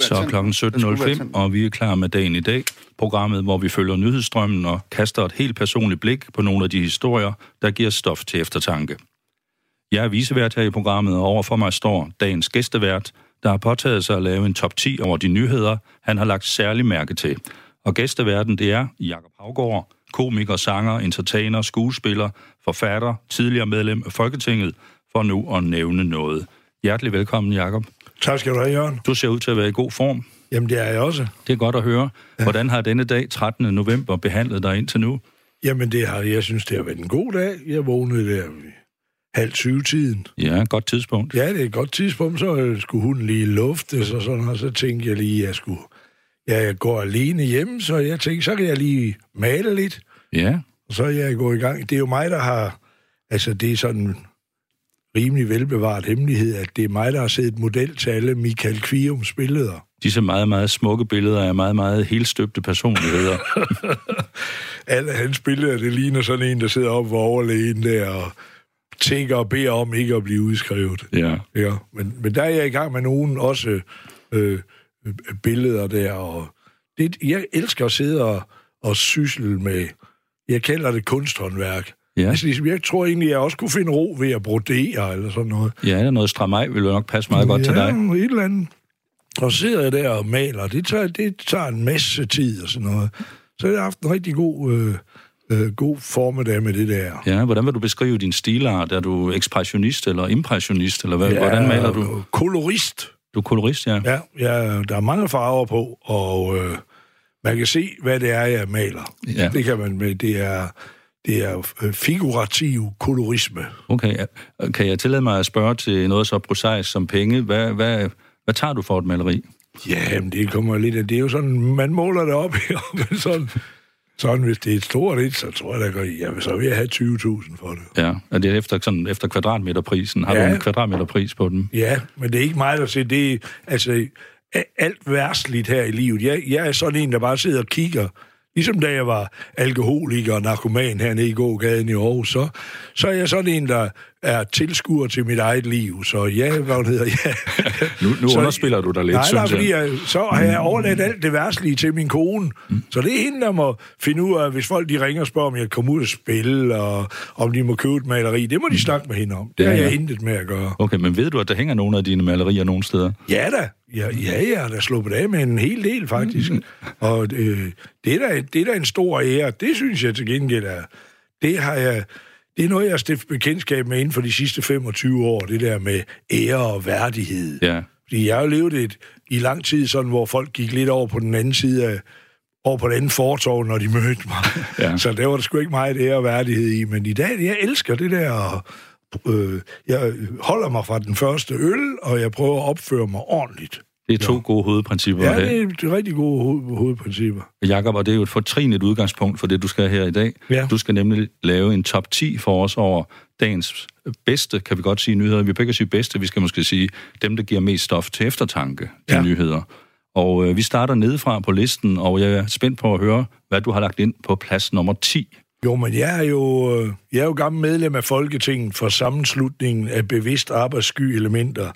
Så er klokken 17.05, og vi er klar med dagen i dag. Programmet, hvor vi følger nyhedsstrømmen og kaster et helt personligt blik på nogle af de historier, der giver stof til eftertanke. Jeg er visevært her i programmet, og overfor mig står dagens gæstevært, der har påtaget sig at lave en top 10 over de nyheder, han har lagt særlig mærke til. Og gæsteværten, det er Jakob Havgård, komiker, sanger, entertainer, skuespiller, forfatter, tidligere medlem af Folketinget, for nu at nævne noget. Hjertelig velkommen, Jakob. Tak skal du have, Jørgen. Du ser ud til at være i god form. Jamen, det er jeg også. Det er godt at høre. Hvordan har denne dag, 13. november, behandlet dig indtil nu? Jamen, det har, jeg synes, det har været en god dag. Jeg vågnede der halv syv tiden. Ja, godt tidspunkt. Ja, det er et godt tidspunkt. Så skulle hun lige luftes og sådan, og så tænkte jeg lige, at jeg skulle... Ja, jeg går alene hjemme, så jeg tænkte, så kan jeg lige male lidt. Ja. Og så er jeg gået i gang. Det er jo mig, der har... Altså, det er sådan rimelig velbevaret hemmelighed, at det er mig, der har set model til alle Michael Kviums billeder. Disse meget, meget smukke billeder af meget, meget helstøbte personligheder. alle hans billeder, det ligner sådan en, der sidder op for overlægen der og tænker og beder om ikke at blive udskrevet. Ja. ja. Men, men der er jeg i gang med nogen også øh, billeder der, og det, jeg elsker at sidde og, og sysle med, jeg kalder det kunsthåndværk. Ja. Altså, ligesom, jeg tror egentlig, jeg også kunne finde ro ved at brodere eller sådan noget. Ja, der noget stramaj ville nok passe meget godt ja, til dig. et eller andet. Og så sidder jeg der og maler. Det tager, det tager en masse tid og sådan noget. Så jeg har haft en rigtig god, øh, øh, god formiddag med det der. Ja, hvordan vil du beskrive din stilart? Er du ekspressionist eller impressionist? Eller hvad, ja, hvordan maler du? kolorist. Du er kolorist, ja. Ja, ja der er mange farver på, og øh, man kan se, hvad det er, jeg maler. Ja. Det kan man med. Det er, det er figurativ kolorisme. Okay. Kan jeg tillade mig at spørge til noget så prosaisk som penge? Hvad, hvad, hvad tager du for et maleri? Ja, men det kommer lidt af... Det er jo sådan, man måler det op, men sådan... Sådan, hvis det er et stort et, så tror jeg, der ja, så vil jeg have 20.000 for det. Ja, og det er efter, sådan, efter kvadratmeterprisen. Har ja. du en kvadratmeterpris på den? Ja, men det er ikke mig, der siger, det er, altså, alt værstligt her i livet. Jeg, jeg er sådan en, der bare sidder og kigger Ligesom da jeg var alkoholiker og narkoman hernede i gågaden i Aarhus, så, så er jeg sådan en, der er tilskuer til mit eget liv. Så ja, hvad hedder ja. nu nu så, underspiller du dig lidt, nej, synes nej, fordi jeg. Så har jeg overladt alt det værtslige til min kone. Mm. Så det er hende, der må finde ud af, hvis folk de ringer og spørger, om jeg kan komme ud og spille, og om de må købe et maleri. Det må de snakke med hende om. Det ja, har jeg ja. intet med at gøre. Okay, men ved du, at der hænger nogle af dine malerier nogle steder? Ja da. Ja, ja, jeg har da sluppet af med en hel del, faktisk. Mm. Og øh, det, er da, det er da en stor ære. Det synes jeg til gengæld er... Det har jeg... Det er noget, jeg har stiftet bekendtskab med inden for de sidste 25 år, det der med ære og værdighed. Ja. Fordi jeg har jo levet et, i lang tid sådan, hvor folk gik lidt over på den anden side af, over på den anden fortov, når de mødte mig. Ja. Så der var der sgu ikke meget ære og værdighed i. Men i dag, jeg elsker det der øh, jeg holder mig fra den første øl, og jeg prøver at opføre mig ordentligt. Det er to ja. gode hovedprincipper. Ja, det er, er rigtig gode ho- hovedprincipper. Jakob, og det er jo et fortrinligt udgangspunkt for det, du skal her i dag. Ja. Du skal nemlig lave en top 10 for os over dagens bedste, kan vi godt sige, nyheder. Vi kan ikke sige bedste, vi skal måske sige dem, der giver mest stof til eftertanke til ja. nyheder. Og øh, vi starter nedefra på listen, og jeg er spændt på at høre, hvad du har lagt ind på plads nummer 10. Jo, men jeg er jo, øh, jeg er jo gammel medlem af Folketinget for sammenslutningen af bevidst arbejdssky elementer.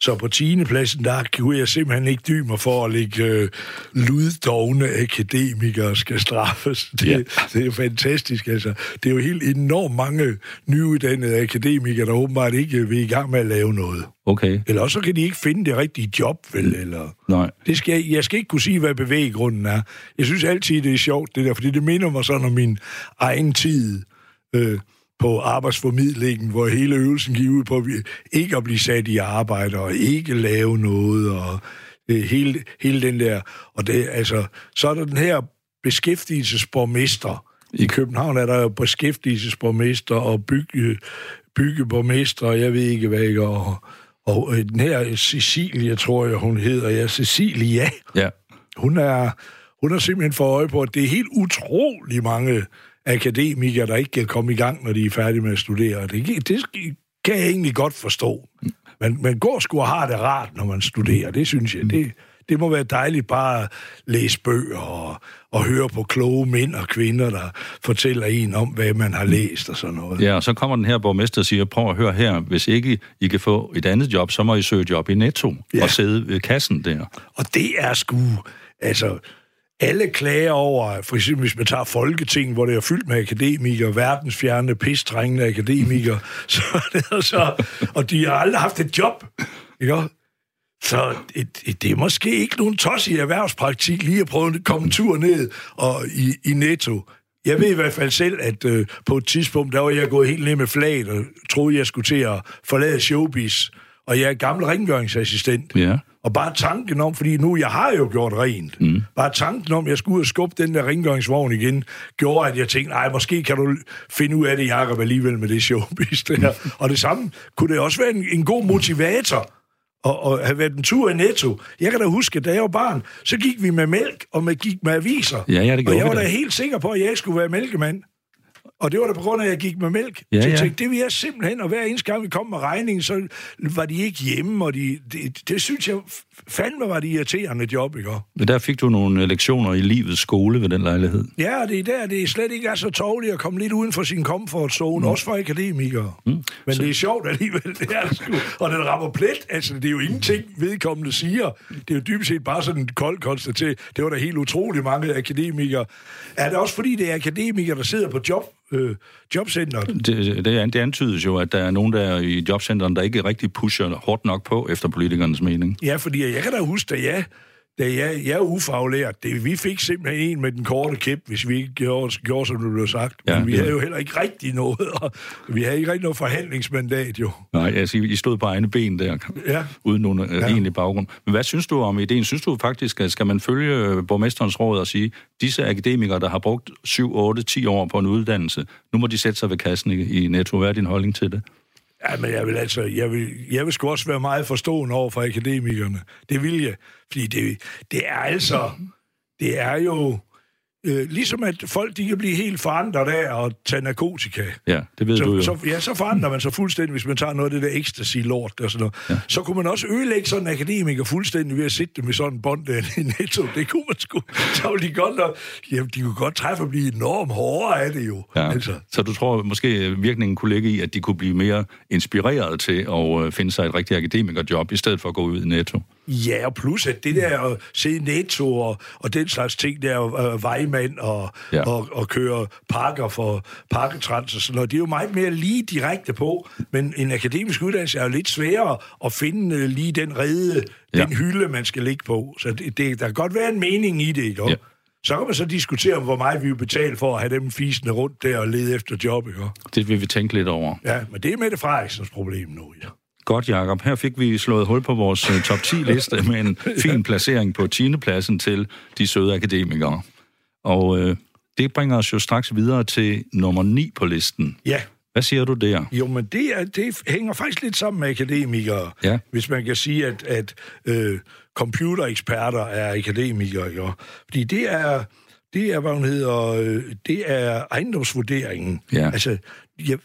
Så på 10. pladsen, der kunne jeg simpelthen ikke dybe mig for at lægge øh, luddogne akademikere skal straffes. Det, ja. det er fantastisk, altså. Det er jo helt enormt mange nyuddannede akademikere, der åbenbart ikke vil i gang med at lave noget. Okay. Eller også kan de ikke finde det rigtige job, vel? Eller... Nej. Det skal, jeg, jeg skal ikke kunne sige, hvad bevæggrunden er. Jeg synes altid, det er sjovt, det der, fordi det minder mig sådan om min egen tid. Øh, på arbejdsformidlingen, hvor hele øvelsen gik ud på ikke at blive sat i arbejde og ikke lave noget og øh, hele, hele den der. Og det, altså, så er der den her beskæftigelsesborgmester. I København er der jo beskæftigelsesborgmester og bygge, byggeborgmester, og jeg ved ikke hvad, ikke, og, og øh, den her Cecilia, tror jeg, hun hedder, ja, Cecilia. Ja. Hun er, hun er simpelthen for øje på, at det er helt utrolig mange akademikere, der ikke kan komme i gang, når de er færdige med at studere. Det, det kan jeg egentlig godt forstå. Man, man går sgu og har det rart, når man studerer. Det synes jeg. Det, det må være dejligt bare at læse bøger og, og høre på kloge mænd og kvinder, der fortæller en om, hvad man har læst og sådan noget. Ja, og så kommer den her borgmester og siger, prøv at høre her, hvis ikke I kan få et andet job, så må I søge job i Netto ja. og sidde ved kassen der. Og det er sgu, altså, alle klager over, for eksempel hvis man tager Folketinget, hvor det er fyldt med akademikere, verdensfjerne, pistrængende akademikere, så, det så, og de har aldrig haft et job. Ikke? Så det, det er måske ikke nogen tos i erhvervspraktik lige at prøve at komme en tur ned og i, i Netto. Jeg ved i hvert fald selv, at øh, på et tidspunkt, der var jeg gået helt ned med flaget og troede, jeg skulle til at forlade showbiz. Og jeg er gammel rengøringsassistent. Ja. Og bare tanken om, fordi nu, jeg har jo gjort rent, mm. bare tanken om, at jeg skulle ud og skubbe den der rengøringsvogn igen, gjorde, at jeg tænkte, nej, måske kan du finde ud af det, Jacob, alligevel med det showbiz der. Mm. Og det samme kunne det også være en, en god motivator, og, og have været en tur i Netto. Jeg kan da huske, da jeg var barn, så gik vi med mælk, og med, gik med aviser. Ja, ja, det og jeg var da helt sikker på, at jeg skulle være mælkemand. Og det var da på grund af, at jeg gik med mælk. Ja, så jeg tænkte, det vil jeg simpelthen, og hver eneste gang vi kom med regningen, så var de ikke hjemme, og de, det, det synes jeg fandme var det irriterende job, ikke? Men der fik du nogle lektioner i livets skole ved den lejlighed. Ja, det er der, det er slet ikke er så tårligt at komme lidt uden for sin komfortzone, mm. også for akademikere. Mm. Men så... det er sjovt alligevel, det er sgu. Og den rammer plet, altså det er jo ingenting, vedkommende siger. Det er jo dybest set bare sådan en kold konstatering. Det var da helt utroligt mange akademikere. Er det også fordi, det er akademikere, der sidder på job øh, jobcenteret. Det, det, det antydes jo, at der er nogen der i jobcenteren, der ikke rigtig pusher hårdt nok på efter politikernes mening. Ja, fordi jeg kan da huske, at jeg da jeg, jeg er ufaglært, det, vi fik simpelthen en med den korte kæp, hvis vi ikke gjorde, gjorde som det blev sagt. Ja, Men vi ja. havde jo heller ikke rigtig noget, og vi havde ikke rigtig noget forhandlingsmandat jo. Nej, altså I stod på egne ben der, ja. uden nogen øh, ja. egentlig baggrund. Men hvad synes du om ideen? Synes du faktisk, at skal man følge borgmesterens råd og sige, disse akademikere, der har brugt 7, 8, 10 år på en uddannelse, nu må de sætte sig ved kassen i, i Netto. Hvad er din holdning til det? Ja, men jeg vil altså, jeg vil, jeg vil sgu også være meget forstående over for akademikerne. Det vil jeg. Fordi det, det er altså, det er jo, Øh, ligesom at folk de kan blive helt forandret af at tage narkotika. Ja, det ved så, du jo. Så, ja, så forandrer man sig fuldstændig, hvis man tager noget af det der ecstasy-lort og sådan noget. Ja. Så kunne man også ødelægge sådan en akademiker fuldstændig ved at sætte dem i sådan en bånd der i netto. Det kunne man sgu. Så ville de godt nok, jamen, de kunne godt træffe at blive enormt hårdere af det jo. Ja. Altså. Så du tror måske, virkningen kunne ligge i, at de kunne blive mere inspireret til at øh, finde sig et rigtigt akademikerjob, i stedet for at gå ud i netto? Ja, og plus at det der at se netto og, og den slags ting der, øh, vejmand og, ja. og, og køre pakker for pakketrans og sådan noget, det er jo meget mere lige direkte på, men en akademisk uddannelse er jo lidt sværere at finde øh, lige den rede, ja. den hylde, man skal ligge på. Så det, det, der kan godt være en mening i det, ikke? Ja. Så kan man så diskutere, hvor meget vi vil betale for at have dem fisende rundt der og lede efter job, ikke? Det vil vi tænke lidt over. Ja, men det er Mette Frederiksens problem nu, ja. Godt, Jacob. Her fik vi slået hul på vores uh, top 10-liste med en fin placering på 10. pladsen til de søde akademikere. Og uh, det bringer os jo straks videre til nummer 9 på listen. Ja. Hvad siger du der? Jo, men det, er, det hænger faktisk lidt sammen med akademikere. Ja. Hvis man kan sige, at, at øh, computereksperter er akademikere. Jo. Fordi det er, det er, hvad hun hedder, øh, det er ejendomsvurderingen. Ja. Altså, jeg,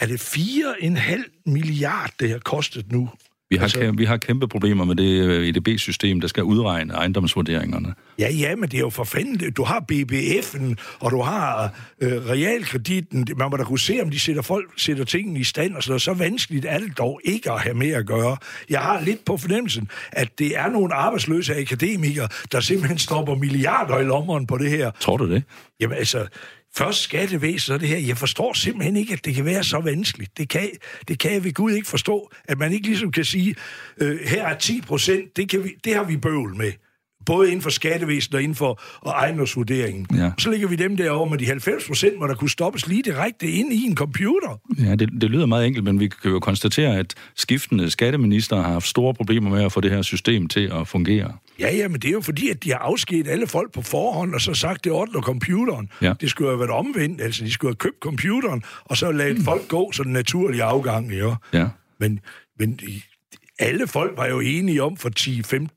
er det 4,5 milliard, det har kostet nu? Vi har, altså, vi har kæmpe problemer med det øh, EDB-system, der skal udregne ejendomsvurderingerne. Ja, ja, men det er jo for fanden. Du har BBF'en, og du har øh, realkreditten. Man må da kunne se, om de sætter, folk, sætter tingene i stand og sådan noget. Så vanskeligt er det dog ikke at have med at gøre. Jeg har lidt på fornemmelsen, at det er nogle arbejdsløse akademikere, der simpelthen stopper milliarder i lommeren på det her. Tror du det? Jamen altså, Først skattevæsen og det her. Jeg forstår simpelthen ikke, at det kan være så vanskeligt. Det kan, det kan jeg ved Gud ikke forstå, at man ikke ligesom kan sige, øh, her er 10 procent, det, kan vi, det har vi bøvl med både inden for skattevæsenet og inden for og ejendomsvurderingen. Ja. Så ligger vi dem derovre med de 90 procent, hvor der kunne stoppes lige direkte ind i en computer. Ja, det, det lyder meget enkelt, men vi kan jo konstatere, at skiftende skatteminister har haft store problemer med at få det her system til at fungere. Ja, ja, men det er jo fordi, at de har afskedet alle folk på forhånd, og så sagt, det ordner computeren. Ja. Det skulle have været omvendt, altså de skulle have købt computeren, og så ladet mm. folk gå sådan en naturlig afgang, ja. ja. Men, men alle folk var jo enige om for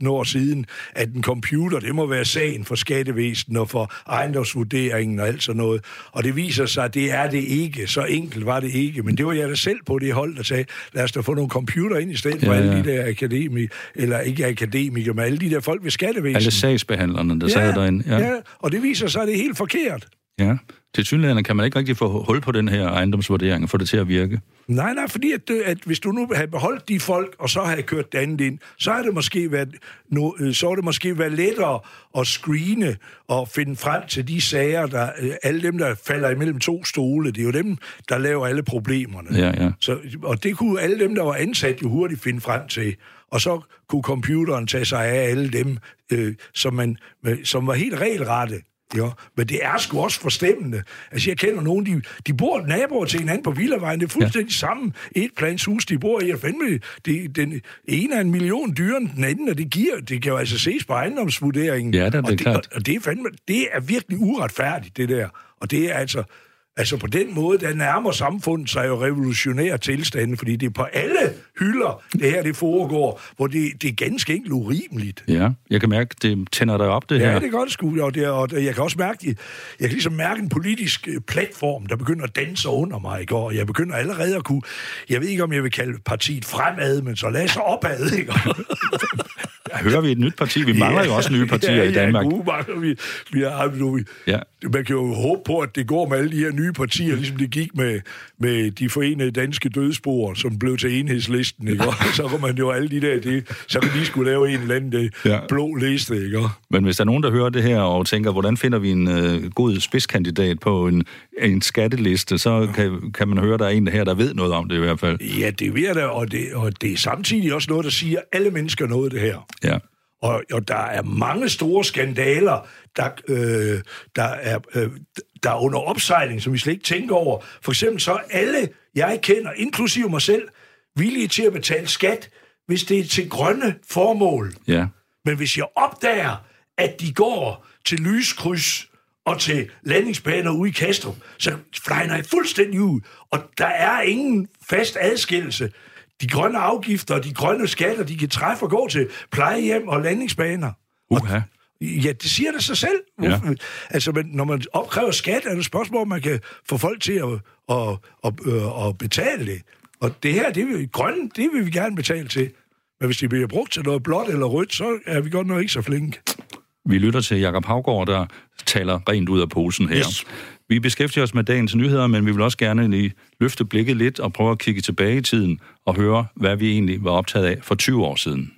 10-15 år siden, at en computer, det må være sagen for skattevæsen og for ejendomsvurderingen og alt sådan noget. Og det viser sig, at det er det ikke. Så enkelt var det ikke. Men det var jeg da selv på det hold, der sagde, lad os da få nogle computer ind i stedet ja, for alle de der akademikere, eller ikke akademikere, men alle de der folk ved skattevæsen. Alle sagsbehandlerne, der ja, sad derinde. Ja. ja, og det viser sig, at det er helt forkert. Ja, til synligheden kan man ikke rigtig få hul på den her ejendomsvurdering og få det til at virke. Nej, nej, fordi at, at hvis du nu havde beholdt de folk, og så havde kørt det andet ind, så har det måske været, no, øh, så det måske været lettere at screene og finde frem til de sager, der, øh, alle dem, der falder imellem to stole, det er jo dem, der laver alle problemerne. Ja, ja. Så, og det kunne alle dem, der var ansat, jo hurtigt finde frem til. Og så kunne computeren tage sig af alle dem, øh, som, man, som var helt regelrette. Jo, men det er sgu også forstemmende. Altså, jeg kender nogen, de, de bor naboer til hinanden på Villavejen. Det er fuldstændig ja. samme etplanshus, de bor i. Jeg fandme, det, den ene er en million dyre end den anden, og det, giver, det kan jo altså ses på ejendomsvurderingen. Ja, det er og det, klart. Og, og det, er fandme, det er virkelig uretfærdigt, det der. Og det er altså... Altså på den måde, der nærmer samfundet sig jo revolutionære tilstande, fordi det er på alle hylder, det her det foregår, hvor det, det er ganske enkelt urimeligt. Ja, jeg kan mærke, det tænder dig op, det ja, her. Ja, det gør det sgu, og, det, og jeg kan også mærke, jeg, jeg kan ligesom mærke en politisk øh, platform, der begynder at danse under mig i går. Jeg begynder allerede at kunne, jeg ved ikke, om jeg vil kalde partiet fremad, men så lad os opad, ikke? hører vi et nyt parti? Vi mangler ja, jo også nye partier ja, i Danmark. Ja, mangler vi. vi, har, vi ja. Man kan jo håbe på, at det går med alle de her nye partier, ligesom det gik med, med de forenede danske dødsboer, som blev til enhedslisten, ikke? så kan man jo alle de der, det, så kan de skulle lave en eller anden ja. blå liste, ikke? Men hvis der er nogen, der hører det her og tænker, hvordan finder vi en uh, god spidskandidat på en, en skatteliste, så kan, kan man høre, at der er en her, der ved noget om det i hvert fald. Ja, det ved der, og det, og det er samtidig også noget, der siger, at alle mennesker noget det her. Ja. Og, og der er mange store skandaler, der, øh, der, er, øh, der er under opsejling, som vi slet ikke tænker over. For eksempel så er alle, jeg kender, inklusive mig selv, villige til at betale skat, hvis det er til grønne formål. Ja. Men hvis jeg opdager, at de går til lyskryds og til landingsbaner ude i Kastrup, så flyner jeg fuldstændig ud. Og der er ingen fast adskillelse de grønne afgifter og de grønne skatter, de kan træffe og gå til plejehjem og landingsbaner. Uha. Ja, det siger det sig selv. Ja. Altså, men når man opkræver skat, er det et spørgsmål, om man kan få folk til at, at, at, at, at betale det. Og det her, det vil, grønne, det vil vi gerne betale til. Men hvis det bliver brugt til noget blåt eller rødt, så er vi godt nok ikke så flinke. Vi lytter til Jakob Havgård, der taler rent ud af posen her. Yes. Vi beskæftiger os med dagens nyheder, men vi vil også gerne lige løfte blikket lidt og prøve at kigge tilbage i tiden og høre, hvad vi egentlig var optaget af for 20 år siden.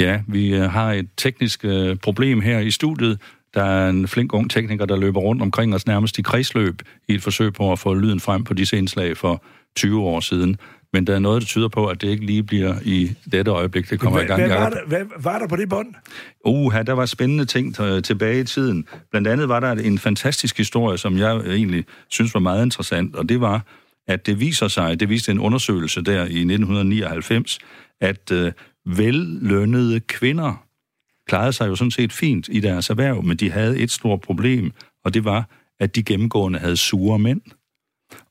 Ja, vi øh, har et teknisk øh, problem her i studiet. Der er en flink ung tekniker, der løber rundt omkring os nærmest i kredsløb i et forsøg på at få lyden frem på disse indslag for 20 år siden. Men der er noget, der tyder på, at det ikke lige bliver i dette øjeblik, det kommer hvad, i gang. Hvad var, der, hvad var der på det bånd? Uh, der var spændende ting tilbage i tiden. Blandt andet var der en fantastisk historie, som jeg egentlig synes var meget interessant, og det var, at det viser sig, det viste en undersøgelse der i 1999, at øh, vellønnede kvinder klarede sig jo sådan set fint i deres erhverv, men de havde et stort problem, og det var, at de gennemgående havde sure mænd.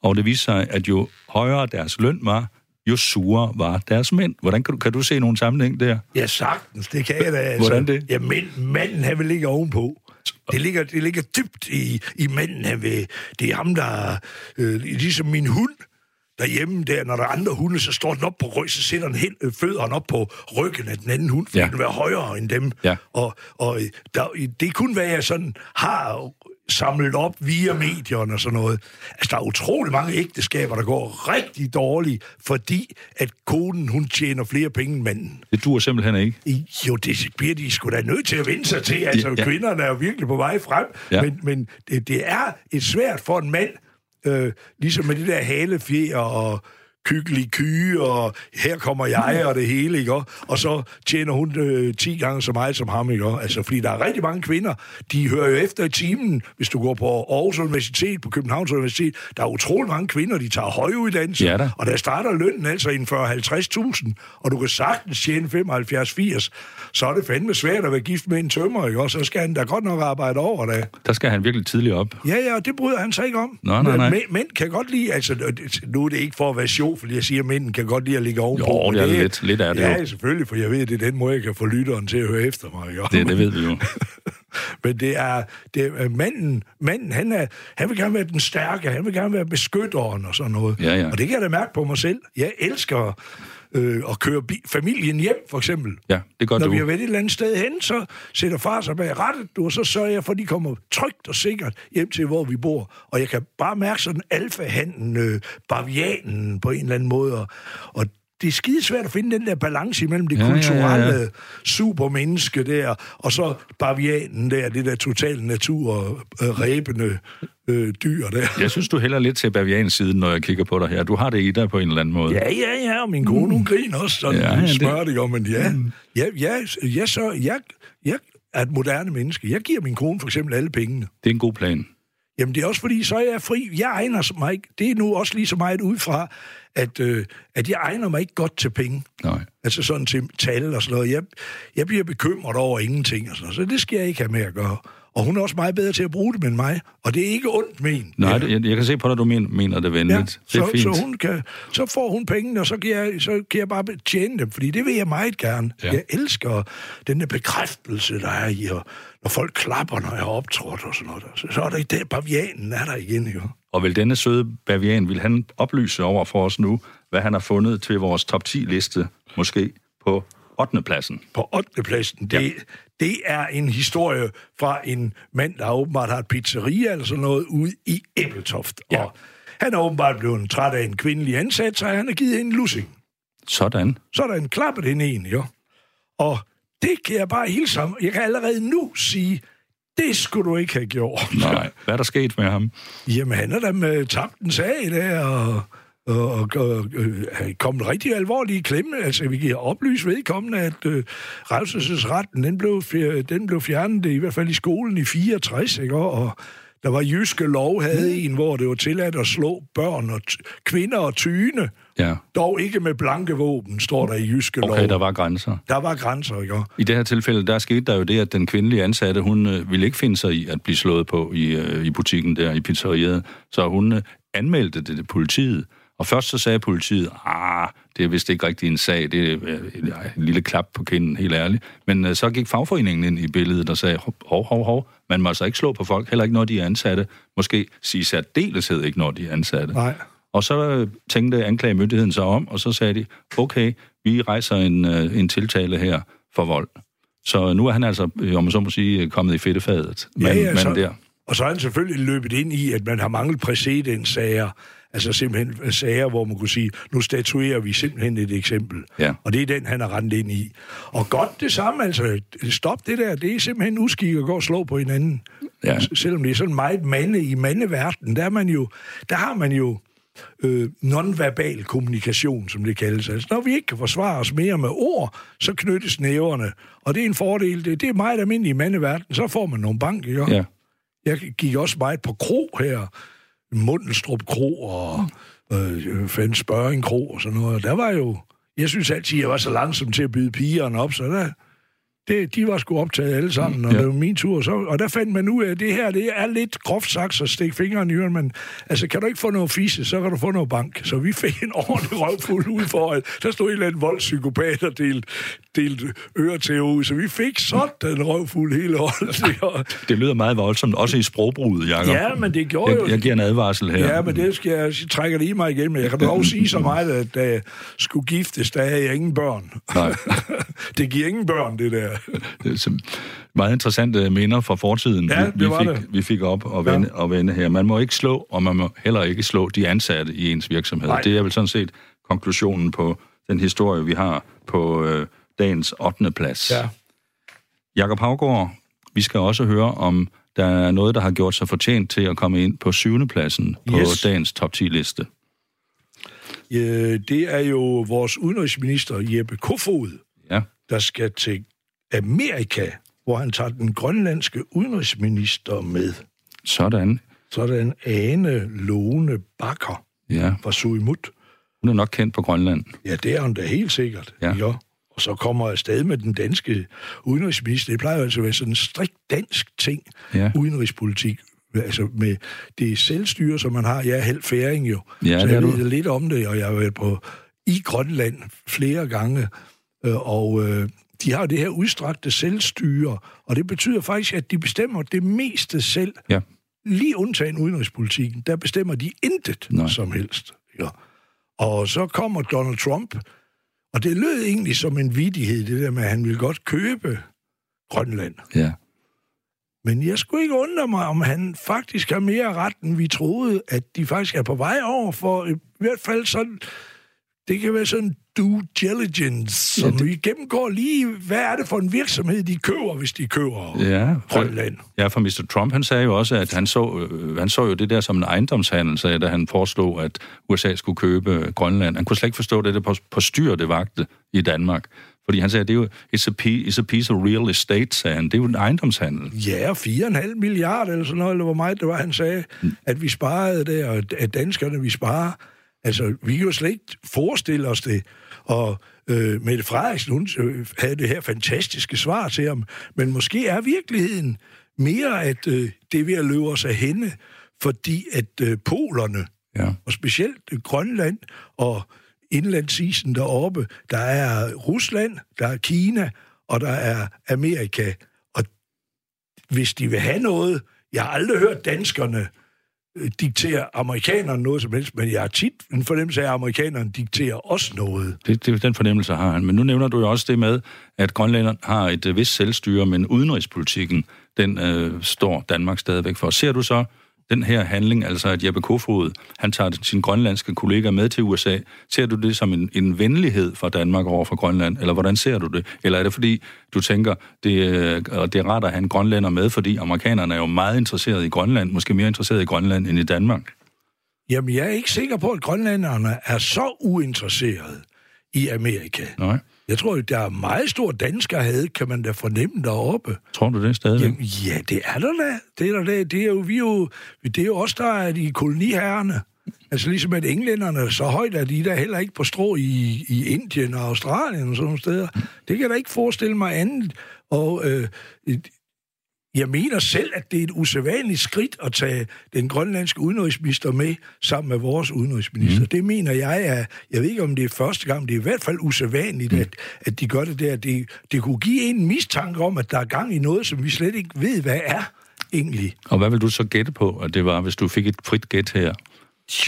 Og det viste sig, at jo højere deres løn var, jo sure var deres mænd. Hvordan kan du, kan du se nogen sammenhæng der? Ja, sagtens. Det kan jeg da. Altså. Hvordan det? Ja, men, manden han vil ligge ovenpå. Det ligger, det ligger dybt i, i manden. Han vil, det er ham, der... Øh, ligesom min hund derhjemme der, når der er andre hunde, så står den op på ryg, så sætter den hen, øh, fødderen op på ryggen af den anden hund, for ja. den vil være højere end dem. Ja. Og, og der, det kunne være, jeg sådan har samlet op via medierne og sådan noget. Altså, der er utrolig mange ægteskaber, der går rigtig dårligt, fordi at konen, hun tjener flere penge end manden. Det dur simpelthen ikke. Jo, det bliver de sgu da nødt til at vende sig til. Altså, ja. kvinderne er jo virkelig på vej frem, ja. men, men det, det er et svært for en mand, øh, ligesom med det der halefjer og kykkelig kyge, og her kommer jeg, og det hele, ikke? Og så tjener hun øh, 10 gange så meget som ham, ikke? Altså, fordi der er rigtig mange kvinder, de hører jo efter i timen, hvis du går på Aarhus Universitet, på Københavns Universitet, der er utrolig mange kvinder, de tager høje uddannelse, ja, da. og der starter lønnen altså inden for 50.000, og du kan sagtens tjene 75-80, så er det fandme svært at være gift med en tømmer, ikke? Og så skal han da godt nok arbejde over det. Der skal han virkelig tidligt op. Ja, ja, det bryder han sig ikke om. Nej, nej, nej. Mænd, kan godt lide, altså, nu er det ikke for at være sjov, fordi jeg siger, at mænden kan godt lide at ligge ovenpå. Jo, det er det, lidt, lidt af det Ja, jo. selvfølgelig, for jeg ved, det er den måde, jeg kan få lytteren til at høre efter mig. Ikke? Det, det ved vi jo. Men det er, det er manden, manden han, er, han vil gerne være den stærke, han vil gerne være beskytteren og sådan noget. Ja, ja. Og det kan jeg da mærke på mig selv. Jeg elsker øh, at køre bi- familien hjem, for eksempel. Ja, det gør Når du. vi har været et eller andet sted hen, så sætter far sig bag rettet, du, og så sørger jeg for, at de kommer trygt og sikkert hjem til, hvor vi bor. Og jeg kan bare mærke sådan alfahanden, øh, bavianen på en eller anden måde. Og, og det er skidesvært at finde den der balance imellem det Ja, kulturelle ja. ja, supermenneske der, og så bavianen der, det der totale natur øh, øh, dyr der. Jeg synes, du hælder lidt til bavians siden, når jeg kigger på dig her. Du har det i dig på en eller anden måde. Ja, ja, ja, og min kone, hun griner også sådan Ja, ja, smør, det men ja, ja, ja, ja, så, jeg, jeg er et moderne menneske. Jeg giver min kone for eksempel alle pengene. Det er en god plan. Jamen, det er også fordi, så er jeg fri. Jeg egner mig ikke. Det er nu også lige så meget ud fra, at, øh, at jeg egner mig ikke godt til penge. Nej. Altså sådan til tal og sådan noget. Jeg, jeg bliver bekymret over ingenting og sådan noget, så det skal jeg ikke have med at gøre. Og hun er også meget bedre til at bruge det end mig, og det er ikke ondt men. Nej, det, jeg, jeg kan se på dig, du men, mener det venligt. Ja, det er så, fint. så, hun kan, så får hun pengene, og så kan, jeg, så kan jeg bare tjene dem, fordi det vil jeg meget gerne. Ja. Jeg elsker den der bekræftelse, der er i, og når folk klapper, når jeg har optrådt og sådan noget. Så, så er der der, bavianen er der igen, jo. Og vil denne søde bavian, vil han oplyse over for os nu, hvad han har fundet til vores top 10-liste, måske på 8. pladsen? På 8. pladsen, det, Ja. det er en historie fra en mand, der åbenbart har et pizzeria eller sådan noget ude i Æbeltoft. Ja. Og han er åbenbart blevet træt af en kvindelig ansat, så han har givet hende en lussing. Sådan. så der en klappet hende en, jo. Og det kan jeg bare hilse om. Jeg kan allerede nu sige, det skulle du ikke have gjort. Nej. Hvad er der sket med ham? Jamen, han er da med tabt en sag der, og, og, og, og øh, kommet rigtig alvorligt i klemme. Altså, vi kan oplyse vedkommende, at øh, revselsesretten, den blev, den blev fjernet, i hvert fald i skolen i 64, ikke? Og der var jyske lov, havde en, hvor det var tilladt at slå børn og kvinder og tyne. Ja. Dog ikke med blanke våben, står der i jyske lov. Okay, der var grænser. Der var grænser, ikke? I det her tilfælde, der skete der jo det, at den kvindelige ansatte, hun øh, ville ikke finde sig i at blive slået på i, øh, i butikken der, i pizzeriet. Så hun øh, anmeldte det til politiet. Og først så sagde politiet, ah, det er vist ikke rigtig en sag, det er øh, en, lille klap på kinden, helt ærligt. Men øh, så gik fagforeningen ind i billedet og sagde, hov, hov, hov, man må altså ikke slå på folk, heller ikke når de er ansatte. Måske sige særdeleshed ikke, når de er ansatte. Nej. Og så øh, tænkte anklagemyndigheden sig om, og så sagde de, okay, vi rejser en, øh, en tiltale her for vold. Så nu er han altså, øh, om man så må sige, kommet i fedtefadet, mand, ja, ja, så, der. Og så er han selvfølgelig løbet ind i, at man har manglet præcedenssager. Altså simpelthen sager, hvor man kunne sige, nu statuerer vi simpelthen et eksempel. Ja. Og det er den, han har rendt ind i. Og godt det samme, altså stop det der, det er simpelthen uskik at gå og slå på hinanden. Ja. Selvom det er sådan meget mande i mandeverdenen, der, er man jo, der har man jo øh, nonverbal kommunikation, som det kaldes. Altså, når vi ikke kan forsvare os mere med ord, så knyttes næverne. Og det er en fordel. Det, det er meget almindeligt i mandeverdenen. Så får man nogle bank, ikke? Ja. Jeg gik også meget på kro her. Mundelstrup Kro og øh, Spørring Kro og sådan noget. Der var jo... Jeg synes altid, jeg var så langsom til at byde pigerne op, så der, det, de var sgu optaget alle sammen, og Ja. det var min tur. Så, og der fandt man ud af, at det her det er lidt groft sagt at stikke fingeren i øren, men altså, kan du ikke få noget fisse, så kan du få noget bank. Så vi fik en ordentlig røvfuld ud foran. Der stod en eller anden voldspsykopat og delte, delte ører til ud, så vi fik sådan en røvfuld hele året. Det lyder meget voldsomt, også i sprogbruget, Jacob. Ja, men det gjorde jo... jeg, jeg giver en advarsel her. Ja, men det skal jeg, jeg trækker det i mig igen, men jeg kan dog sige så meget, at da jeg skulle giftes, der havde jeg ingen børn. Nej. det giver ingen børn, det der. Det er sim- meget interessante minder fra fortiden, Ja, vi, vi, fik, det. vi fik op og vende, ja. og vende her. Man må ikke slå, og man må heller ikke slå de ansatte i ens virksomhed. Nej. Det er vel sådan set konklusionen på den historie, vi har på øh, dagens 8. plads. Ja. Jakob Havgård, vi skal også høre om, der er noget, der har gjort sig fortjent til at komme ind på 7. pladsen på Yes. dagens top 10-liste. Øh, det er jo vores udenrigsminister Jeppe Kofod, Ja. der skal til Amerika, hvor han tager den grønlandske udenrigsminister med. Sådan. Sådan Ane Lone Bakker Ja. fra Suimut. Hun er nok kendt på Grønland. Ja, det er hun da helt sikkert. Ja. ja. Og så kommer jeg afsted med den danske udenrigsminister. Det plejer jo altså at være sådan en strikt dansk ting, Ja. udenrigspolitik. Altså med det selvstyre, som man har. Jeg er helt færing jo. Ja, så det jeg ved lidt om det, og jeg har været på i Grønland flere gange. Øh, Og øh, de har det her udstrakte selvstyre, og det betyder faktisk, at de bestemmer det meste selv. Ja. Lige undtagen udenrigspolitikken, der bestemmer de intet Nej. som helst. Ja. Og så kommer Donald Trump, og det lød egentlig som en vidighed, det der med, at han ville godt købe Grønland. Ja. Men jeg skulle ikke undre mig, om han faktisk har mere ret, end vi troede, at de faktisk er på vej over, for i hvert fald sådan, det kan være sådan due diligence, som Ja, det- vi gennemgår lige, hvad er det for en virksomhed, de køber, hvis de køber Ja, for, Grønland. ja, for Mr. Trump, han sagde jo også, at han så, øh, han så jo det der som en ejendomshandel, sagde, da han foreslog, at USA skulle købe Grønland. Han kunne slet ikke forstå det, det på, på styr, det vagte i Danmark. Fordi han sagde, at det er jo it's a, piece, it's a piece of real estate, sagde han. Det er jo en ejendomshandel. Ja, 4,5 milliarder eller sådan noget, eller hvor meget det var, han sagde, at vi sparede der, og at danskerne, vi sparer. Altså, vi kan jo slet ikke forestille os det. Og øh, Mette Frederiksen, hun øh, havde det her fantastiske svar til ham. Men måske er virkeligheden mere, at øh, det er ved at løbe os af hende, fordi at øh, polerne, Ja. og specielt øh, Grønland og indlandsisen deroppe, der er Rusland, der er Kina, og der er Amerika. Og hvis de vil have noget, jeg har aldrig hørt danskerne Øh, dikterer diktere amerikanerne noget som helst, men jeg har tit en fornemmelse af, at amerikanerne dikterer os noget. Det, det, den fornemmelse har han. Men nu nævner du jo også det med, at Grønland har et øh, vist selvstyre, men udenrigspolitikken, den øh, står Danmark stadigvæk for. Ser du så den her handling, altså at Jeppe Kofod, han tager sin grønlandske kollega med til USA, ser du det som en, en venlighed fra Danmark over for Grønland, eller hvordan ser du det? Eller er det fordi, du tænker, det, øh, og det er have en grønlænder med, fordi amerikanerne er jo meget interesserede i Grønland, måske mere interesserede i Grønland end i Danmark? Jamen, jeg er ikke sikker på, at grønlænderne er så uinteresserede i Amerika. Nej. Jeg tror, der er meget stor dansker had, kan man da fornemme deroppe. Tror du det stadigvæk? Jamen, ja, det er der da. Det er der da. Det er jo, vi er jo, det er jo os, der er de koloniherrerne. Altså ligesom at englænderne, så højt er de der heller ikke på strå i, i Indien og Australien og sådan nogle steder. Det kan jeg da ikke forestille mig andet. Og øh, jeg mener selv, at det er et usædvanligt skridt at tage den grønlandske udenrigsminister med sammen med vores udenrigsminister. Mm. Det mener jeg er, jeg ved ikke om det er første gang, men det er i hvert fald usædvanligt, mm. at, at de gør det der. Det, det kunne give en mistanke om, at der er gang i noget, som vi slet ikke ved, hvad er egentlig. Og hvad vil du så gætte på, at det var, hvis du fik et frit gæt her?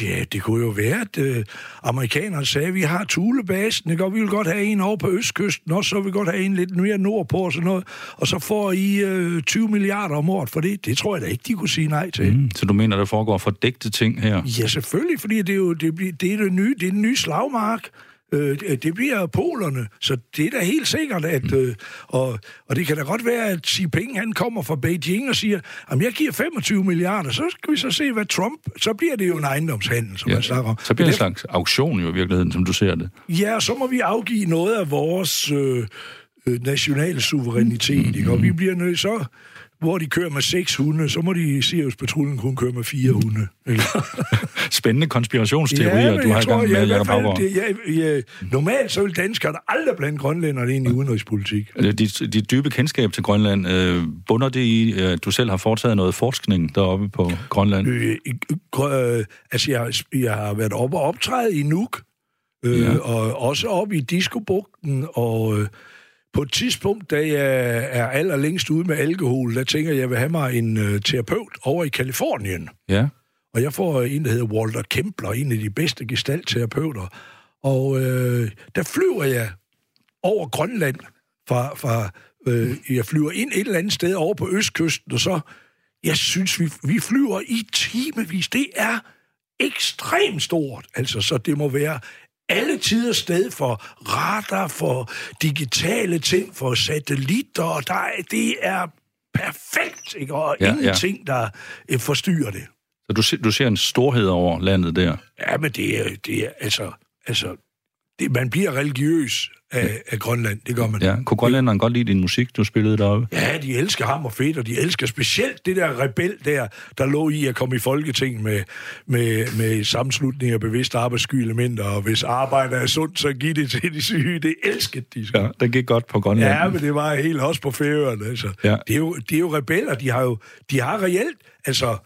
Ja, det kunne jo være, at øh, amerikanerne sagde, at vi har Thulebasen, ikke? og vi vil godt have en over på østkysten, og så vil vi godt have en lidt mere nordpå og sådan noget, og så får I øh, 20 milliarder om året for det. Det tror jeg da ikke, de kunne sige nej til. Mm. Så du mener, der foregår fordægte ting her? Ja, selvfølgelig, fordi det er jo det, det, er det, nye, det er den nye slagmark. Øh, det- bliver polerne, så det er da helt sikkert, at... Øh, og, og det kan da godt være, at Xi Jinping, han kommer fra Beijing og siger, at jeg giver 25 milliarder, så skal vi så se, hvad Trump... Så bliver det jo en ejendomshandel, som ja, man snakker om. så bliver det en slags auktion jo i virkeligheden, som du ser det. Ja, så må vi afgive noget af vores øh, øh, nationale suverænitet, mm. ikke? Og vi bliver nødt så hvor de kører med seks hunde, så må de Sirius-patruljen kun køre med fire hunde. Spændende konspirationsteorier, men du har i gang tror, med, ja, Jacob fald, Haugaard. det, ja, ja, normalt så vil danskerne aldrig blande grønlænderne ind i udenrigspolitik. Øh, Dit, dit dybe kendskab til Grønland, øh, bunder det i, at du selv har foretaget noget forskning deroppe på Grønland? Øh, øh, altså, jeg, jeg har været oppe og optræde i Nuuk, øh, Ja. ja. og også oppe i Diskobugten, og øh, på et tidspunkt, da jeg er allerlængst ude med alkohol, der tænker jeg, at jeg vil have mig en øh, terapeut over i Kalifornien. Ja. Og jeg får en, der hedder Walter Kempler, en af de bedste gestaltterapeuter. Og øh, der flyver jeg over Grønland fra, fra øh, jeg flyver ind et eller andet sted over på østkysten, og så, jeg synes, vi, vi flyver i timevis. Det er ekstremt stort, altså, så det må være alle tider sted for radar, for digitale ting, for satellitter, og der, er- det er perfekt, ikke? og Ja, ja, ja. ingenting, der øh, forstyrrer det. Så du, se- du ser en storhed over landet der. Ja, men det er, det er altså... altså, det, man bliver religiøs af, af Grønland, det gør man. Ja, kunne grønlænderne godt lide din musik, du spillede deroppe? Ja, de elsker ham og fedt, og de elsker specielt det der rebel der, der lå i at komme i Folketing med, med, med sammenslutning af bevidste arbejdssky og hvis arbejde er sundt, så giv det til de syge. Det elskede de. Ja, det gik godt på Grønland. Ja, men det var helt også på færøerne. Altså. Ja. Det, er jo, det er jo rebeller, de har jo de har reelt, altså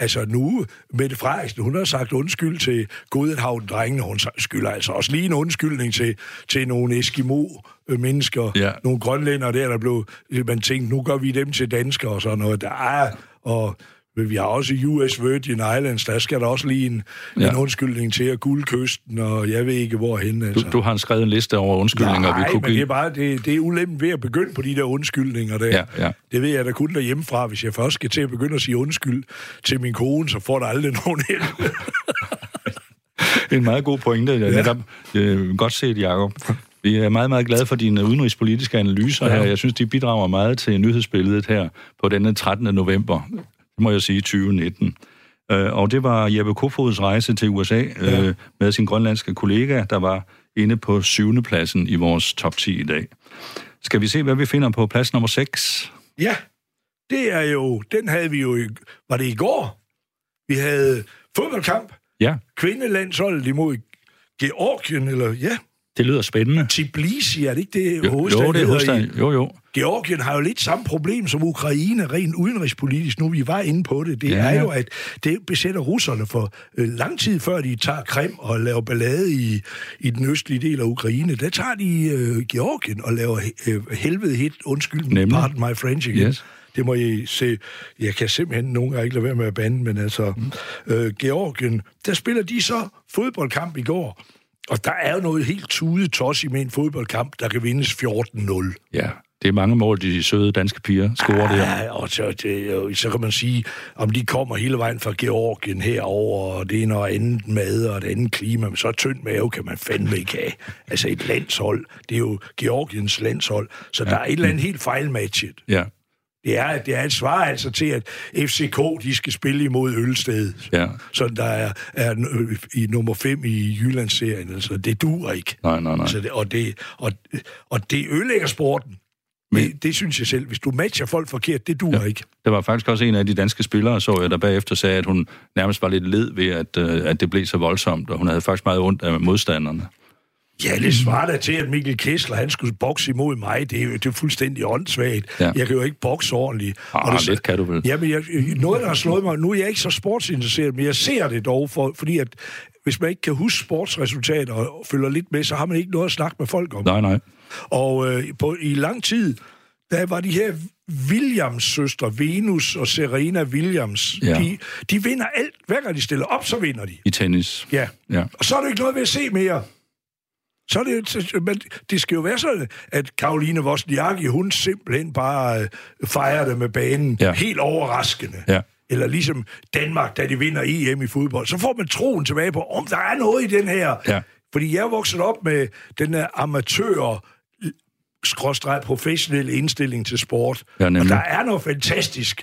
Altså nu, Mette Frederiksen, hun har sagt undskyld til Godenhavn-drengene. Hun skylder altså også lige en undskyldning til, til nogle Eskimo-mennesker, ja. nogle grønlænder der, der blev, man tænkte, nu gør vi dem til danskere og sådan noget. Der er, og men vi har også US Virgin Islands, der skal der også lige en, ja. en undskyldning til at guldkysten, og jeg ved ikke hvorhen. Altså. Du, du har skrevet en liste over undskyldninger, Nej, vi kunne men det er bare, det, det er ulempen ved at begynde på de der undskyldninger der. Ja, ja. Det ved jeg da kun derhjemmefra. Hvis jeg først skal til at begynde at sige undskyld til min kone, så får der aldrig nogen hjælp. en meget god pointe. Ja. Netop, øh, godt set, Jacob. Vi er meget, meget glade for dine udenrigspolitiske analyser ja. her. Jeg synes, de bidrager meget til nyhedsbilledet her på denne 13. november må jeg sige, 2019. Øh, og det var Jeppe Kofods rejse til USA ja. øh, med sin grønlandske kollega, der var inde på syvende pladsen i vores top 10 i dag. Skal vi se, hvad vi finder på plads nummer 6? Ja, det er jo, den havde vi jo, var det i går? Vi havde fodboldkamp. Ja. Kvindelandsholdet imod Georgien, eller ja. Det lyder spændende. Tbilisi, er det ikke det jo, hovedstaden? Jo, det er hovedstaden. Jo, jo. Georgien har jo lidt samme problem som Ukraine, rent udenrigspolitisk, nu vi var inde på det. Det ja, er jo, at det besætter russerne for øh, lang tid før de tager Krim og laver ballade i, i den østlige del af Ukraine. Der tager de øh, Georgien og laver øh, helvede hit, undskyld, Nemlig. pardon my French igen. Yes. Det må I se. Jeg kan simpelthen nogle gange ikke lade være med at bande, men altså, mm. øh, Georgien, der spiller de så fodboldkamp i går. Og der er jo noget helt tudet tos i med en fodboldkamp, der kan vindes 14-0. Ja, det er mange mål, de søde danske piger scorer der. Ja, og så, det, så kan man sige, om de kommer hele vejen fra Georgien herover og det er noget andet mad og et andet klima, men så tynd mave kan man fandme ikke have. Altså et landshold, det er jo Georgiens landshold, så ja. der er et eller andet helt fejlmatchet. Ja. Det er, det er et svar altså til, at FCK de skal spille imod Ølsted. Ja. Så der er, er i nummer 5 i Jyllandsserien. Altså, det duer ikke. Nej, nej, nej. Altså, det, og, det, og, og det ødelægger sporten. Men, det, det synes jeg selv. Hvis du matcher folk forkert, det duer ja. ikke. Der var faktisk også en af de danske spillere, så jeg, der bagefter sagde, at hun nærmest var lidt led ved, at, øh, at det blev så voldsomt, og hun havde faktisk meget ondt af modstanderne. Ja, det svarer da til, at Mikkel Kessler, han skulle bokse imod mig. Det er jo det er fuldstændig åndssvagt. Ja. Jeg kan jo ikke bokse ordentligt. Ah, og det, lidt kan du vel. Jamen, jeg, noget, der har slået mig... Nu er jeg ikke så sportsinteresseret, men jeg ser det dog, for, fordi at hvis man ikke kan huske sportsresultater og følger lidt med, så har man ikke noget at snakke med folk om. Nej, nej. Og øh, på, i lang tid, der var de her Williams-søstre, Venus og Serena Williams, ja. de, de vinder alt. Hver gang de stiller op, så vinder de. I tennis. Ja. ja. Og så er der ikke noget ved at se mere. Så er det, men det skal jo være sådan, at Karoline Wozniacki, hun simpelthen bare øh, fejrer det med banen ja. helt overraskende. Ja. Eller ligesom Danmark, da de vinder EM i fodbold. Så får man troen tilbage på, om der er noget i den her. Ja. Fordi jeg er vokset op med den her amatør skråstrej professionel indstilling til sport. Ja, og der er noget fantastisk,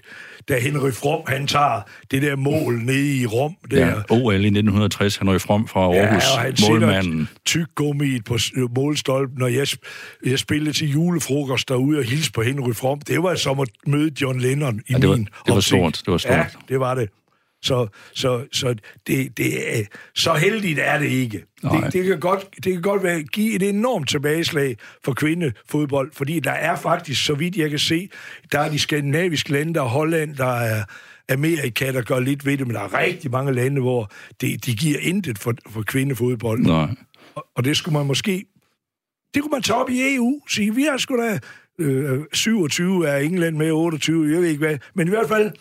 da Henry Fromm, han tager det der mål nede i Rom. Der. Ja, OL i 1960, Henry Fromm fra Aarhus, ja, og han målmanden. tyk gummi på målstolpen, når jeg, jeg spillede til julefrokost derude og hilste på Henry Fromm. Det var som at møde John Lennon i ja, det var, min Det var stort, det var stort. Ja, det var det. Så, så, så, det, det er, så heldigt er det ikke. Det, det, kan godt, det kan godt være, give et enormt tilbageslag for kvindefodbold, fordi der er faktisk, så vidt jeg kan se, der er de skandinaviske lande, der er Holland, der er Amerika, der gør lidt ved det, men der er rigtig mange lande, hvor det, de giver intet for, for kvindefodbold. Nej. Og, og det skulle man måske... Det kunne man tage op i EU, sige, vi har sgu da øh, 27 er England med 28, jeg ved ikke hvad, men i hvert fald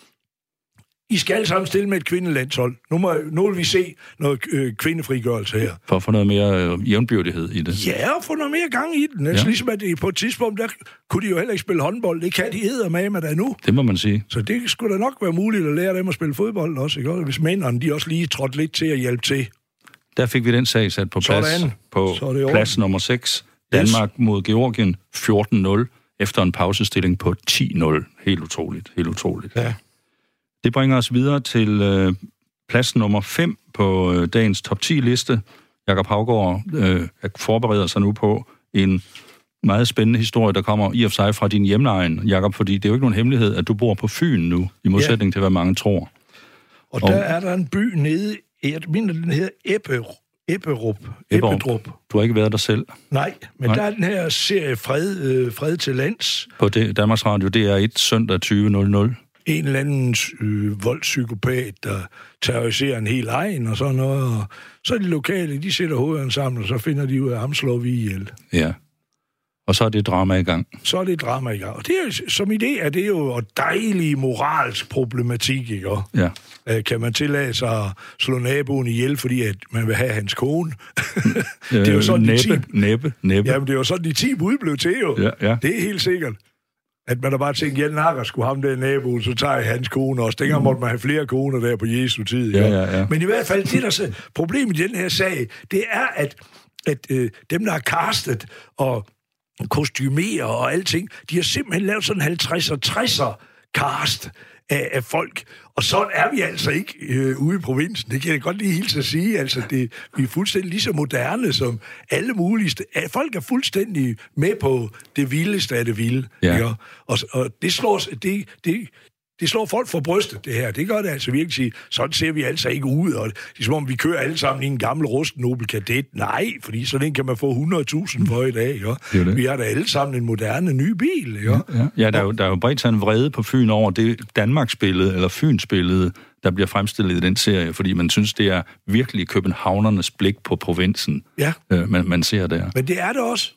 i skal alle sammen stille med et kvindelandshold. Nu, må, nu vil vi se noget øh, kvindefrigørelse her. For at få noget mere øh, jævnbyrdighed i det. Ja, og få noget mere gang i den. Altså, ja. Ligesom at det, på et tidspunkt, der kunne de jo heller ikke spille håndbold. Det kan de hedder med med der nu. Det må man sige. Så det skulle da nok være muligt at lære dem at spille fodbold også. Ikke? Hvis mændene de også lige trådte lidt til at hjælpe til. Der fik vi den sag sat på plads. Sådan. På plads nummer 6. Danmark yes. mod Georgien 14-0 efter en pausestilling på 10-0. Helt utroligt. Helt utroligt. Ja. Det bringer os videre til øh, plads nummer 5 på øh, dagens top 10-liste. Jakob Havgård øh, forbereder sig nu på en meget spændende historie, der kommer i og for sig fra din hjemlejen, Jakob, fordi det er jo ikke nogen hemmelighed, at du bor på Fyn nu, i modsætning ja. til, hvad mange tror. Og, og der er der en by nede, jeg mener, den hedder Ebbe, Ebberup. Ebbedrup. Du har ikke været der selv? Nej, men Nej. der er den her serie Fred, øh, Fred til lands. På det, Danmarks Radio, det er et søndag 20.00 en eller anden øh, voldspsykopat, der terroriserer en hel egen og sådan noget. Og så er de lokale, de sætter hovederne sammen, og så finder de ud af, at ham slår vi ihjel. Ja. Og så er det drama i gang. Så er det drama i gang. Og det er, som idé er det jo dejlig moralsk problematik, ikke? Ja. Øh, kan man tillade sig at slå naboen ihjel, fordi at man vil have hans kone? det er jo sådan, næppe, de 10... næppe, næppe. Jamen, det er jo sådan, de 10 bud blev til, jo. Ja, ja. Det er helt sikkert. At man har bare tænkt, ja, nakker skulle ham der naboen, så tager jeg hans kone også. Dengang måtte man have flere koner der på Jesu tid. Ja, ja, ja. Men i hvert fald, det der problemet i den her sag, det er, at, at øh, dem, der har castet og kostymerer og alting, de har simpelthen lavet sådan en 50'er, 60'er cast af, af folk. Og sådan er vi altså ikke øh, ude i provinsen. Det kan jeg godt lige hilse at sige. Altså, det, vi er fuldstændig lige så moderne som alle mulige. Folk er fuldstændig med på det vildeste af det vilde. Ja. Ikke? Og, og det slår... Det, det, det slår folk for brystet, det her. Det gør det altså virkelig sige. Sådan ser vi altså ikke ud. Og det er som om, vi kører alle sammen i en gammel rusten Opel Kadett. Nej, fordi sådan en kan man få 100.000 for i dag. Det det. Vi har da alle sammen en moderne ny bil. Ja, ja, ja. ja der, er jo, der er jo bredt en vrede på Fyn over det Danmarks billede, eller Fyns billede, der bliver fremstillet i den serie, fordi man synes, det er virkelig københavnernes blik på provinsen, ja. øh, man, man ser der. Men det er det også.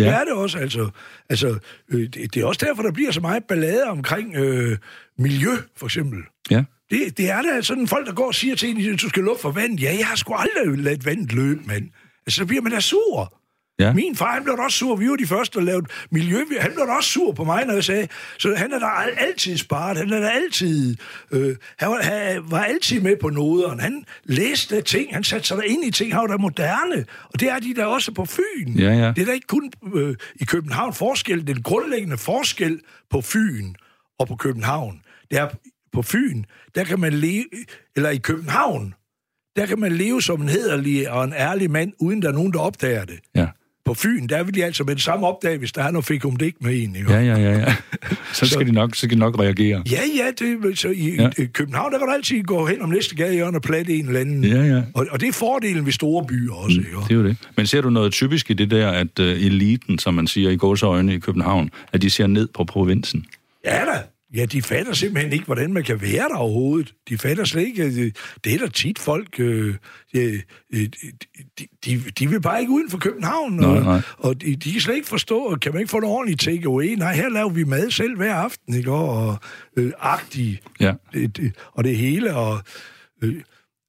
Ja. Det er det også, altså. altså øh, det, det er også derfor, der bliver så meget ballade omkring øh, miljø, for eksempel. Ja. Det, det er da sådan folk, der går og siger til en, du skal lukke for vand. Ja, jeg har sgu aldrig ladet vandet løbe, mand. Altså, så bliver man da sur. Ja. Min far, han blev også sur. Vi var de første, der lavede miljø. Han blev også sur på mig, når jeg sagde, så han er der altid sparet. Han er der altid... Øh, han, var, han var altid med på noderne. Han læste ting. Han satte sig der ind i ting. Han var der moderne. Og det er de der også på Fyn. Ja, ja. Det er der ikke kun øh, i København forskel. Den grundlæggende forskel på Fyn og på København, det er på Fyn, der kan man leve... Eller i København, der kan man leve som en hederlig og en ærlig mand, uden der er nogen, der opdager det. Ja på Fyn, der vil de altså med det samme opdage, hvis der er noget fik om det ikke med en. Ikke? Ja, ja, ja, ja. Så skal, så, de nok, så skal de nok reagere. Ja, ja, det, så i, ja. København, der kan du altid gå hen om næste gade og platte en eller anden. Ja, ja. Og, og det er fordelen ved store byer også. Mm, ikke? Det er jo det. Men ser du noget typisk i det der, at uh, eliten, som man siger i gåsøjne i København, at de ser ned på provinsen? Ja da, Ja, de fatter simpelthen ikke, hvordan man kan være der overhovedet. De fatter slet ikke. Øh, det er der tit folk... Øh, øh, de, de, de vil bare ikke uden for København, nej, og, nej. og de, de kan slet ikke forstå, kan man ikke få noget ordentligt takeaway? Nej, her laver vi mad selv hver aften, ikke? Og øh, agtig, ja. det, det, og det hele, og... Øh,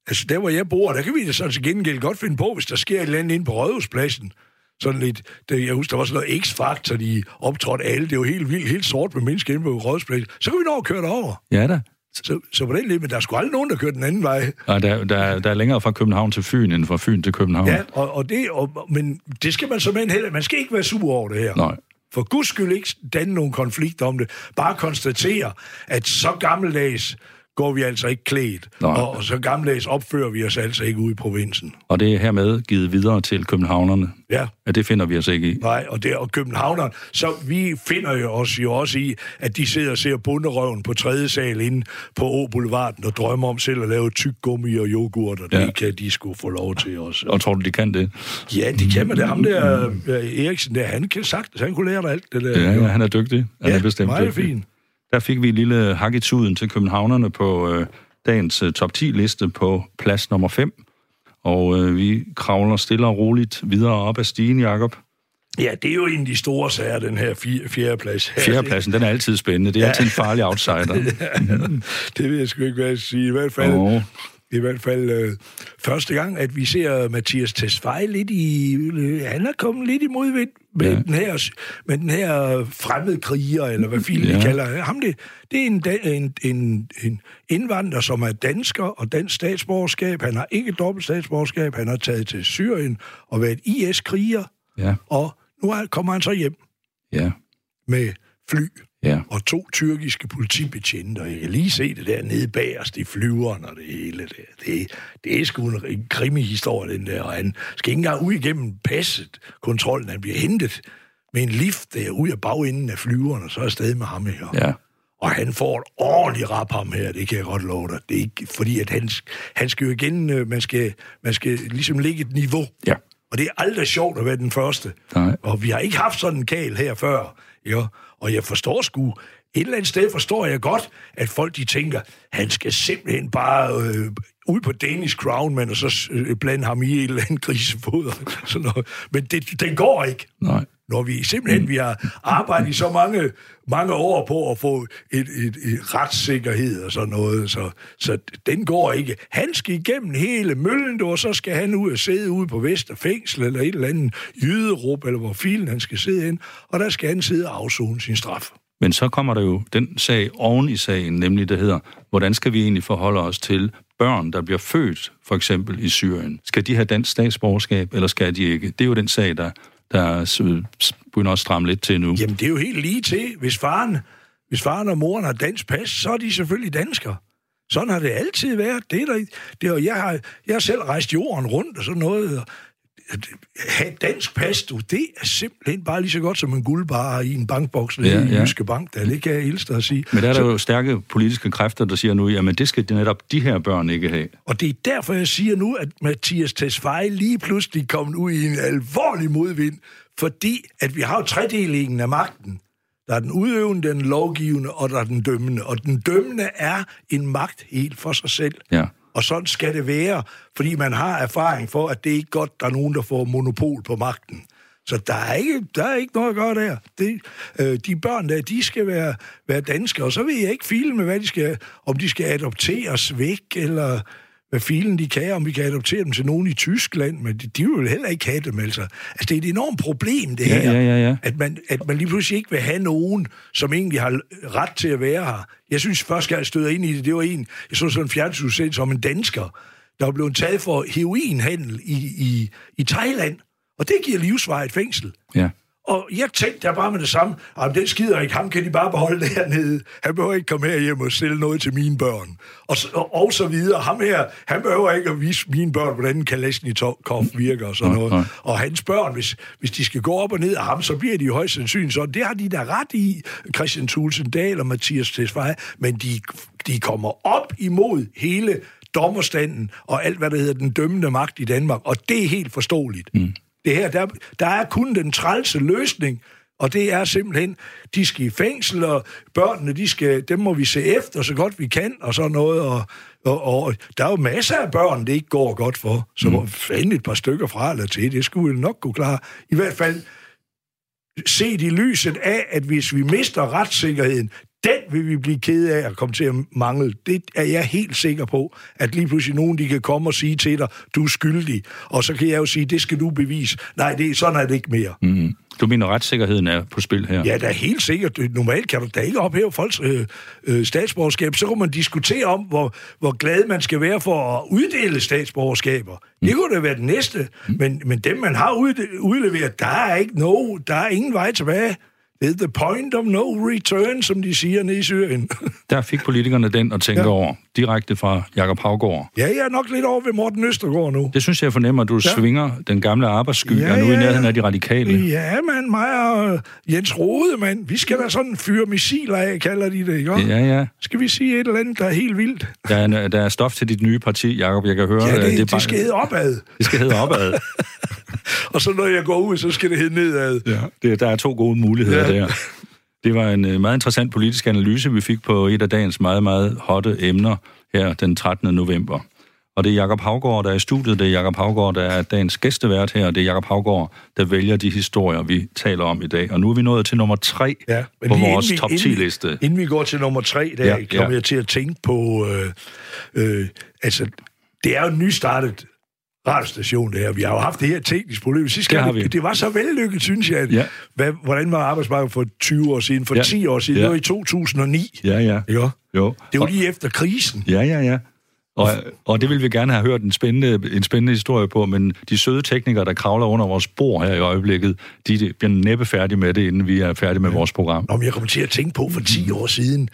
altså, der hvor jeg bor, der kan vi da så til gengæld godt finde på, hvis der sker et eller andet inde på Rådhuspladsen, sådan lidt, det, jeg husker, der var sådan noget X-Factor, de optrådte alle, det var helt vildt, helt sort med mennesker inde på Rådhuspladsen. Så kan vi nå at køre over. Ja da. Så, så på den lige, men der er sgu aldrig nogen, der kører den anden vej. Ja, der, der, der er længere fra København til Fyn, end fra Fyn til København. Ja, og, og det, og, men det skal man så med heller. Man skal ikke være sur over det her. Nej. For guds skyld ikke danne nogen konflikt om det. Bare konstatere, at så gammeldags går vi altså ikke klædt. Og, og så gammeldags opfører vi os altså ikke ude i provinsen. Og det er hermed givet videre til københavnerne. Ja. ja det finder vi os ikke i. Nej, og, det, og københavnerne, så vi finder jo os jo også i, at de sidder og ser bunderøven på tredje sal inde på Å Boulevarden og drømmer om selv at lave tyk gummi og yoghurt, og ja. det kan de skulle få lov til også. Og tror du, de kan det? Ja, de kan med det. Ham der, Eriksen, der, han kan sagt, han kunne lære dig alt det der. Ja, ja han er dygtig. Han ja, er bestemt meget dygtig. fint. Der fik vi en lille hak i tuden til københavnerne på øh, dagens øh, top 10-liste på plads nummer 5. Og øh, vi kravler stille og roligt videre op ad stigen, Jakob. Ja, det er jo en af de store sager, den her fjerdeplads. Fjerdepladsen, den er altid spændende. Det er ja. altid en farlig outsider. ja, det ved jeg sgu ikke, hvad jeg sige. I hvert fald, oh i hvert fald øh, første gang, at vi ser Mathias Tesfaye lidt i... Øh, han er kommet lidt i modvind med, ja. den, her, med den her fremmede kriger, eller hvad filen ja. kalder ham. Det, det er en, en, en, en indvandrer, som er dansker og dansk statsborgerskab. Han har ikke dobbelt statsborgerskab. Han har taget til Syrien og været IS-kriger. Ja. Og nu kommer han så hjem. Ja. Med fly. Ja. Og to tyrkiske politibetjente, og jeg kan lige se det der nede bag os, de flyverne og det hele der. Det, det er sgu en, krimi-historie, den der, og han skal ikke engang ud igennem passet, kontrollen, han bliver hentet med en lift der ud af bagenden af flyverne, og så er afsted med ham her. Ja. Og han får et ordentligt rap ham her, det kan jeg godt love dig. Det er ikke, fordi at han, han skal jo igen, øh, man skal, man skal ligesom ligge et niveau. Ja. Og det er aldrig sjovt at være den første. Nej. Og vi har ikke haft sådan en kal her før. Ja. Og jeg forstår sgu, et eller andet sted forstår jeg godt, at folk de tænker, han skal simpelthen bare øh, ud på Danish Crown, men og så øh, blande ham i et eller andet grisefoder. Sådan noget. Men det, den går ikke. Nej. Når vi simpelthen vi har arbejdet i så mange, mange år på at få et, et, et retssikkerhed og sådan noget, så, så den går ikke. Han skal igennem hele møllen, og så skal han ud og sidde ude på Vesterfængsel eller et eller andet jyderup, eller hvor filen han skal sidde ind, og der skal han sidde og afzone sin straf. Men så kommer der jo den sag oven i sagen, nemlig det hedder, hvordan skal vi egentlig forholde os til børn, der bliver født, for eksempel i Syrien? Skal de have dansk statsborgerskab, eller skal de ikke? Det er jo den sag, der, der begynder at stramme lidt til nu. Jamen, det er jo helt lige til. Hvis faren, hvis faren og moren har dansk pas, så er de selvfølgelig danskere. Sådan har det altid været. Det er der, det er, jeg, har, jeg har selv rejst jorden rundt og sådan noget. Og have dansk pas, du, det er simpelthen bare lige så godt som en guldbar i en bankboks ja, i ja. Jyske Bank. Der det kan jeg hilse at sige. Men der er så, der jo stærke politiske kræfter, der siger nu, jamen det skal netop de her børn ikke have. Og det er derfor, jeg siger nu, at Mathias Tesfaye lige pludselig kom ud i en alvorlig modvind, fordi at vi har jo tredelingen af magten. Der er den udøvende, den lovgivende, og der er den dømmende. Og den dømmende er en magt helt for sig selv. Ja. Og sådan skal det være, fordi man har erfaring for, at det er ikke godt, der er nogen, der får monopol på magten. Så der er ikke, der er ikke noget at gøre der. Det, øh, de børn der, de skal være, være danske, og så vil jeg ikke filme, hvad de skal, om de skal adopteres væk, eller hvad filen de kan, om vi kan adoptere dem til nogen i Tyskland, men de, de vil heller ikke have dem, altså. Altså, det er et enormt problem, det ja, her, ja, ja, ja. At, man, at man lige pludselig ikke vil have nogen, som egentlig har ret til at være her. Jeg synes, først jeg støder ind i det, det var en, jeg så sådan en fjernsynsudsendelse som en dansker, der var blevet taget for heroinhandel i, i, i Thailand, og det giver livsvarigt fængsel. Ja. Og jeg tænkte der bare med det samme, at den skider ikke, ham kan de bare beholde dernede. Han behøver ikke komme her hjem og stille noget til mine børn. Og, så, og, og så videre. Ham her, han behøver ikke at vise mine børn, hvordan Kalashnikov virker og sådan noget. Og hans børn, hvis, hvis de skal gå op og ned af ham, så bliver de jo højst sandsynligt sådan. Det har de da ret i, Christian Thulsen Dahl og Mathias Tesfaye, men de, de kommer op imod hele dommerstanden og alt, hvad der hedder den dømmende magt i Danmark, og det er helt forståeligt. Mm. Det her, der, der er kun den trælse løsning, og det er simpelthen, de skal i fængsel, og børnene, de skal, dem må vi se efter så godt vi kan, og sådan noget, og, og, og der er jo masser af børn, det ikke går godt for, så mm. fanden et par stykker fra eller til, det skulle vi nok kunne klare. I hvert fald, set i lyset af, at hvis vi mister retssikkerheden, den vil vi blive ked af at komme til at mangle. Det er jeg helt sikker på, at lige pludselig nogen, de kan komme og sige til dig, du er skyldig. Og så kan jeg jo sige, det skal du bevise. Nej, det, sådan er det ikke mere. Mm. Du mener, retssikkerheden er på spil her? Ja, det er helt sikkert. Normalt kan du da ikke ophæve folks øh, øh, statsborgerskab. Så kan man diskutere om, hvor, hvor glad man skal være for at uddele statsborgerskaber. Mm. Det kunne da være det næste. Mm. Men, men dem, man har udleveret, der er ikke no, der er ingen vej tilbage. Det er the point of no return, som de siger nede i Syrien. Der fik politikerne den at tænke ja. over, direkte fra Jakob Havgård. Ja, jeg er nok lidt over ved Morten Østergaard nu. Det synes jeg fornemmer, at du ja. svinger den gamle arbejdssky, ja, og nu ja, i nærheden af de radikale. Ja, man, mig og Jens Rode, mand. Vi skal da sådan fyre missiler af, kalder de det, ikke? Ja, ja. Skal vi sige et eller andet, der er helt vildt? Der er, der er stof til dit nye parti, Jakob, jeg kan høre. Ja, det, det, det, bare... det skal hedde opad. Det skal hedde opad. og så når jeg går ud, så skal det hedde nedad. Ja, det, der er to gode muligheder ja. der. Det var en øh, meget interessant politisk analyse, vi fik på et af dagens meget, meget hotte emner her den 13. november. Og det er Jakob Havgård, der er i studiet. Det er Jakob Havgård, der er dagens gæstevært her. Og det er Jakob Havgård, der vælger de historier, vi taler om i dag. Og nu er vi nået til nummer tre ja, på vores vi, top 10-liste. Inden, inden vi går til nummer tre, der ja, kommer ja. jeg til at tænke på... Øh, øh, altså, det er jo nystartet radiostation, det her. Vi har jo haft det her tekniske problem. Sidste gang, det, det var så vellykket, synes jeg. At, ja. hvad, hvordan var arbejdsmarkedet for 20 år siden, for ja. 10 år siden? Ja. Det var i 2009. Ja, ja. Jo. jo. Det var lige efter krisen. Ja, ja, ja. Og, og det vil vi gerne have hørt en spændende, en spændende historie på, men de søde teknikere, der kravler under vores bord her i øjeblikket, de bliver næppe færdige med det, inden vi er færdige med ja. vores program. Om jeg kommer til at tænke på for 10 år siden,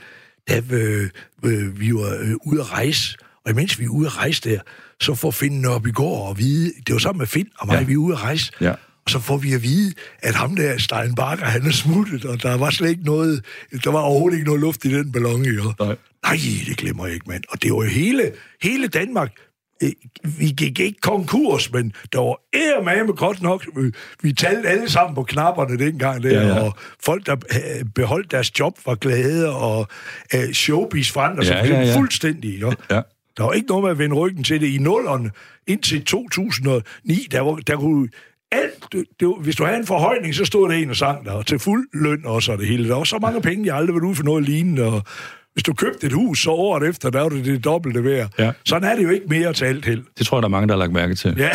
da øh, øh, vi var øh, ude at rejse, og imens vi er ude at rejse der, så får Finn op i går og vide, det var sammen med Finn og mig, ja. vi er ude at rejse, ja. og så får vi at vide, at ham der, Stein Bakker, han er smuttet, og der var slet ikke noget, der var overhovedet ikke noget luft i den ballon, jo. Nej. Nej, det glemmer jeg ikke, mand. Og det var jo hele, hele Danmark, vi gik ikke konkurs, men der var med godt nok. Vi talte alle sammen på knapperne dengang der, ja, ja. og folk, der beholdt deres job, var glade, og uh, showbiz forandrede sig ja, ja, ja. fuldstændig. Jo. Ja. Der var ikke noget med at vende ryggen til det. I nullerne indtil 2009, der, var, der kunne alt, det, det, hvis du havde en forhøjning, så stod der en og sang der, og til fuld løn også, og det hele. Der var så mange penge, jeg aldrig været ude for noget lignende, og hvis du købte et hus, så året efter, der var det det dobbelte værd. Ja. Sådan er det jo ikke mere til alt held. Det tror jeg, der er mange, der har lagt mærke til. Ja.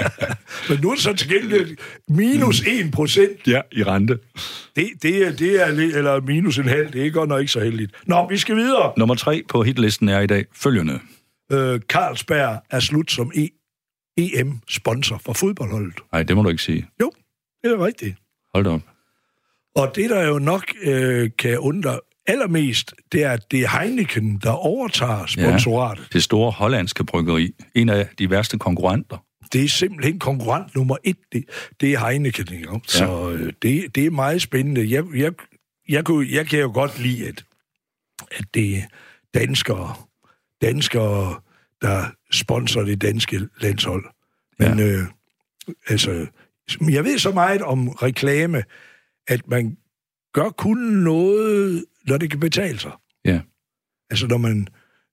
Men nu er det så til gengæld minus 1 procent. Ja, i rente. Det, det, er, det er, eller minus en halv, det er godt nok ikke så heldigt. Nå, vi skal videre. Nummer tre på hitlisten er i dag følgende. Øh, Carlsberg er slut som e EM-sponsor for fodboldholdet. Nej, det må du ikke sige. Jo, det er rigtigt. Hold da op. Og det, der jo nok øh, kan undre allermest, det er, at det er Heineken, der overtager sponsoratet. Ja, det store hollandske bryggeri. En af de værste konkurrenter. Det er simpelthen konkurrent nummer et, det, det er Heineken. Ikke? Så ja. Øh, det, det er meget spændende. Jeg, jeg, jeg, kunne, jeg kan jo godt lide, at, at det er danskere, danskere, der sponsorer det danske landshold. Men ja. øh, altså, jeg ved så meget om reklame, at man gør kun noget når det kan betale sig. Ja. Altså, når man,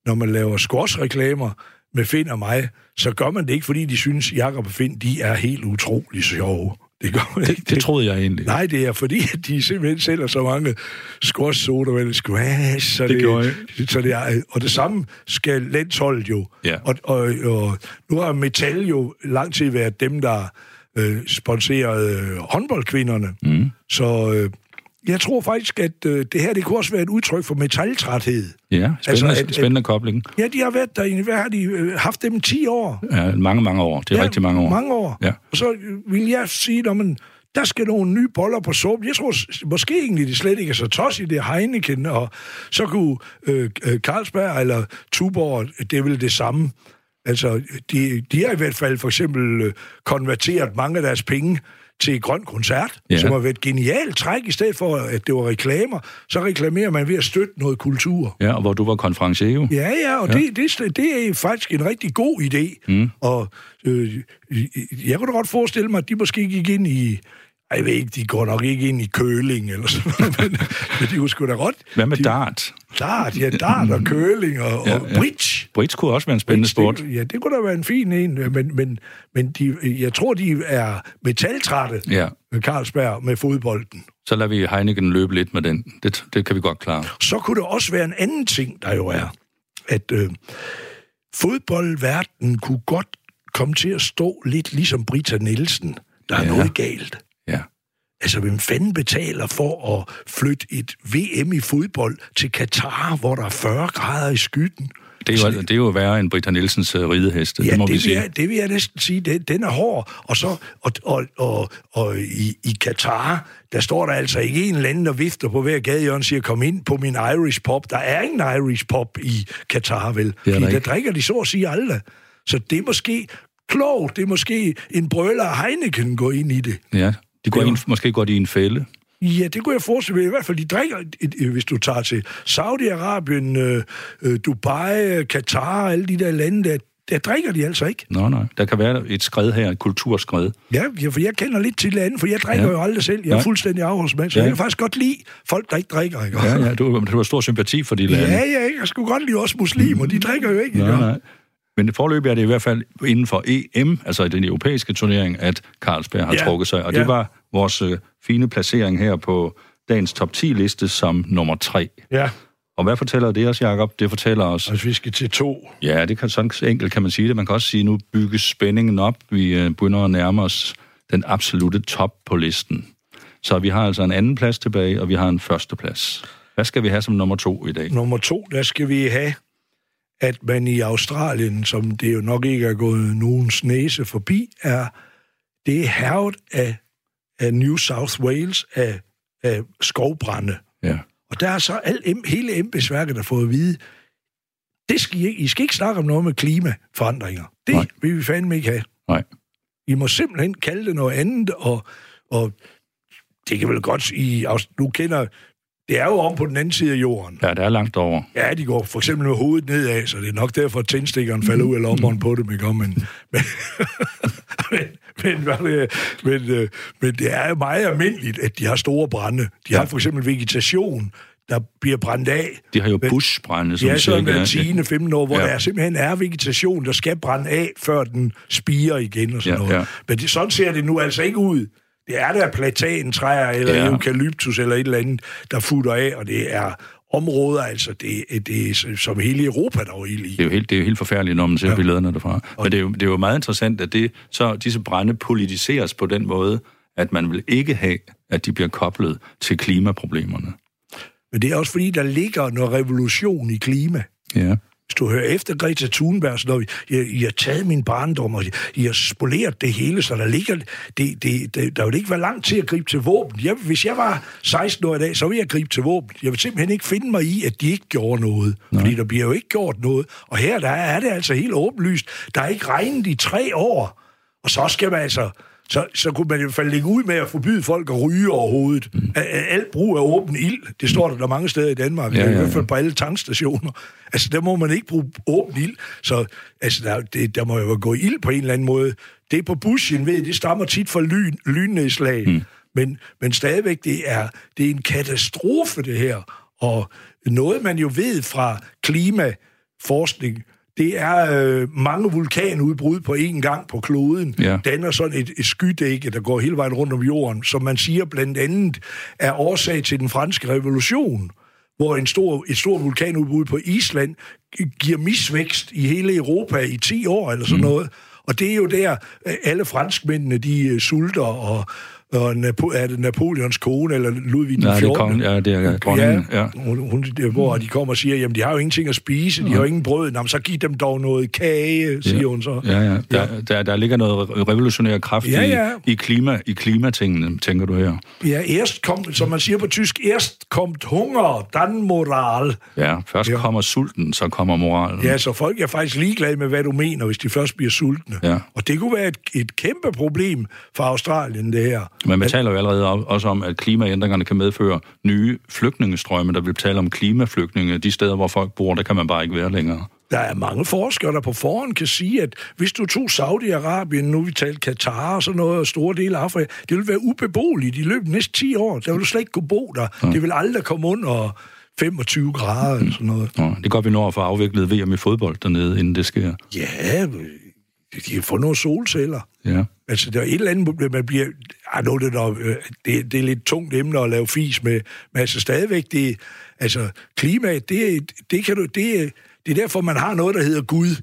når man laver squash-reklamer med Finn og mig, så gør man det ikke, fordi de synes, Jakob og Finn, de er helt utrolig sjove. Det, gør man det, ikke. det troede jeg egentlig. Nej, det er fordi, at de simpelthen sælger så mange squash soda eller squash. Så det, det gjorde jeg. Så det er, og det samme skal landsholdet jo. Ja. Og, og, og nu har Metal jo lang tid været dem, der øh, sponserede øh, håndboldkvinderne. Mm. Så øh, jeg tror faktisk, at øh, det her det kunne også være et udtryk for metaltræthed. Ja, spændende, altså, at, spændende kobling. Ja, de har været der. Hvad har de øh, haft dem 10 år? Ja, mange, mange år. Det er ja, rigtig mange år. mange år. Ja. Og så vil jeg sige, at man, der skal nogle nye boller på suppen. Jeg tror måske egentlig, det slet ikke er så tos i det Heineken, og så kunne øh, øh, Carlsberg eller Tuborg, det er vel det samme. Altså, de, de har i hvert fald for eksempel øh, konverteret mange af deres penge til Grøn Koncert, ja. som har været et genialt træk, i stedet for, at det var reklamer, så reklamerer man ved at støtte noget kultur. Ja, og hvor du var konferencier jo. Ja, ja, og ja. Det, det, det er faktisk en rigtig god idé. Mm. Og øh, jeg kunne da godt forestille mig, at de måske gik ind i jeg ved ikke, de går nok ikke ind i køling eller sådan noget, men, men de kunne sgu da godt. Hvad med de, dart? Dart, ja, dart og køling og, ja, og bridge. Bridge kunne også være en spændende sport. Det, ja, det kunne da være en fin en, men, men, men de, jeg tror, de er metaltrætte, ja. med Carlsberg, med fodbolden. Så lader vi Heineken løbe lidt med den. Det, det kan vi godt klare. Så kunne det også være en anden ting, der jo er, at øh, fodboldverdenen kunne godt komme til at stå lidt ligesom Brita Nielsen. Der er ja. noget galt. Ja. Altså, hvem fanden betaler for at flytte et VM i fodbold til Katar, hvor der er 40 grader i skyggen? Det er, jo, altså, det er jo værre end Britta Nielsens uh, rideheste, ja, det må det vi sige. Jeg, det vil jeg næsten sige. Den, den er hård. Og, så, og, og, og, og i, i Katar, der står der altså ikke en eller anden, der vifter på hver gade, og siger, kom ind på min Irish pop. Der er ingen Irish pop i Katar, vel? Det Fordi der, der drikker de så at sige aldrig. Så det er måske klogt. Det er måske en brøler af Heineken går ind i det. Ja, de går ind, måske går de i en fælde. Ja, det kunne jeg forestille mig. I hvert fald, de drikker, hvis du tager til Saudi-Arabien, øh, øh, Dubai, Katar, alle de der lande, der, der drikker de altså ikke. Nå, nej. Der kan være et skred her, et kulturskred. Ja, for jeg kender lidt til landet, for jeg drikker ja. jo aldrig selv. Jeg er ja. fuldstændig afholdsmand, så ja. jeg kan faktisk godt lide folk, der ikke drikker. Ikke? Ja, ja, du, du har stor sympati for de lande. Ja, ja, jeg skulle godt lide også muslimer, de drikker jo ikke. Nej, nej. Men forløb er det i hvert fald inden for EM, altså den europæiske turnering, at Carlsberg har ja. trukket sig. Og ja. det var vores øh, fine placering her på dagens top 10-liste som nummer 3. Ja. Og hvad fortæller det os, Jacob? Det fortæller os... Altså, vi skal til to. Ja, det kan sådan enkelt kan man sige det. Man kan også sige, at nu bygges spændingen op. Vi øh, begynder at nærme os den absolute top på listen. Så vi har altså en anden plads tilbage, og vi har en første plads. Hvad skal vi have som nummer to i dag? Nummer to, der skal vi have at man i Australien, som det jo nok ikke er gået nogens næse forbi, er det er hervet af, af New South Wales af, af skovbrænde. Ja. Og der er så al, hele embedsværket, der fået at vide, det skal I, I skal ikke snakke om noget med klimaforandringer. Det Nej. vil vi fandme ikke have. Nej. I må simpelthen kalde det noget andet, og, og det kan vel godt... I, nu kender det er jo om på den anden side af jorden. Ja, det er langt over. Ja, de går for eksempel med hovedet nedad, så det er nok derfor, at tændstikkeren falder ud af lommeren på dem, ikke? Men, men, men, men, men, øh, men det er jo meget almindeligt, at de har store brænde. De ja. har for eksempel vegetation, der bliver brændt af. De har jo bushbrænde, som ja, så hver 10. 15 år, hvor ja. der simpelthen er vegetation, der skal brænde af, før den spiger igen og sådan ja, noget. Ja. Men det, sådan ser det nu altså ikke ud. Det er der platantræer eller ja. eukalyptus eller et eller andet, der futter af, og det er områder, altså det, det er som hele Europa, der er i. Det er jo helt, det er jo helt forfærdeligt, når man ser ja. billederne derfra. Men det er, jo, det er jo meget interessant, at det, så disse brænde politiseres på den måde, at man vil ikke have, at de bliver koblet til klimaproblemerne. Men det er også fordi, der ligger noget revolution i klima. Ja. Hvis du hører efter Greta Thunberg, så I, I har taget min barndom, og I har spoleret det hele, så der ligger... Det, det, det, der vil ikke være langt til at gribe til våben. Jeg, hvis jeg var 16 år i dag, så ville jeg gribe til våben. Jeg vil simpelthen ikke finde mig i, at de ikke gjorde noget. Nej. Fordi der bliver jo ikke gjort noget. Og her der er det altså helt åbenlyst. Der er ikke regnet i tre år. Og så skal man altså så, så kunne man i hvert fald lægge ud med at forbyde folk at ryge overhovedet. Mm. Alt brug af åben ild, det står der, der mange steder i Danmark, ja, ja, ja. i hvert fald på alle tankstationer. Altså, der må man ikke bruge åben ild. Så altså, der, det, der må jo gå ild på en eller anden måde. Det på bushen, ved det stammer tit fra lyn, lynnedslag. Mm. Men, men stadigvæk, det er, det er en katastrofe, det her. Og noget, man jo ved fra klimaforskning, det er øh, mange vulkanudbrud på én gang på kloden. Ja. Danner sådan et, et skydække, der går hele vejen rundt om jorden, som man siger blandt andet er årsag til den franske revolution hvor en stor, et stort vulkanudbrud på Island giver misvækst i hele Europa i 10 år eller sådan mm. noget. Og det er jo der, alle franskmændene, de øh, sulter, og, og Napo- er det Napoleons kone, eller Ludvig den 14. Ja, det er, kongen, ja, det er dronningen. Ja, ja. Hun, hun, hvor de kommer og siger, jamen, de har jo ingenting at spise, de ja. har jo ingen brød. Nå, så giv dem dog noget kage, siger ja. hun så. Ja, ja. Der, ja. Der, der ligger noget revolutionær kraft ja, ja. I, i, klima, i klimatingene, tænker du her. Ja, erst kom, som man siger på tysk, erst kommt hunger, dann moral. Ja, først ja. kommer sulten, så kommer moralen. Ja, så folk er faktisk ligeglade med, hvad du mener, hvis de først bliver sultne. Ja. Og det kunne være et, et kæmpe problem for Australien, det her. Men man taler jo allerede også om, at klimaændringerne kan medføre nye flygtningestrømme, der vil tale om klimaflygtninge. De steder, hvor folk bor, der kan man bare ikke være længere. Der er mange forskere, der på forhånd kan sige, at hvis du tog Saudi-Arabien, nu vi talte Katar og sådan noget, og store dele af Afrika, det vil være ubeboeligt i løbet af næste 10 år. Der vil du slet ikke kunne bo der. Ja. Det vil aldrig komme under 25 grader eller sådan noget. Ja, det går vi når at få afviklet VM i fodbold dernede, inden det sker. Ja, de kan få nogle solceller. Ja. Altså, der er et eller andet, man bliver... Ah, nu, det, der, øh, det, det er lidt tungt emne at lave fis med, men altså stadigvæk, det, altså, klimaet, det, det, kan du, det, det er derfor, man har noget, der hedder Gud.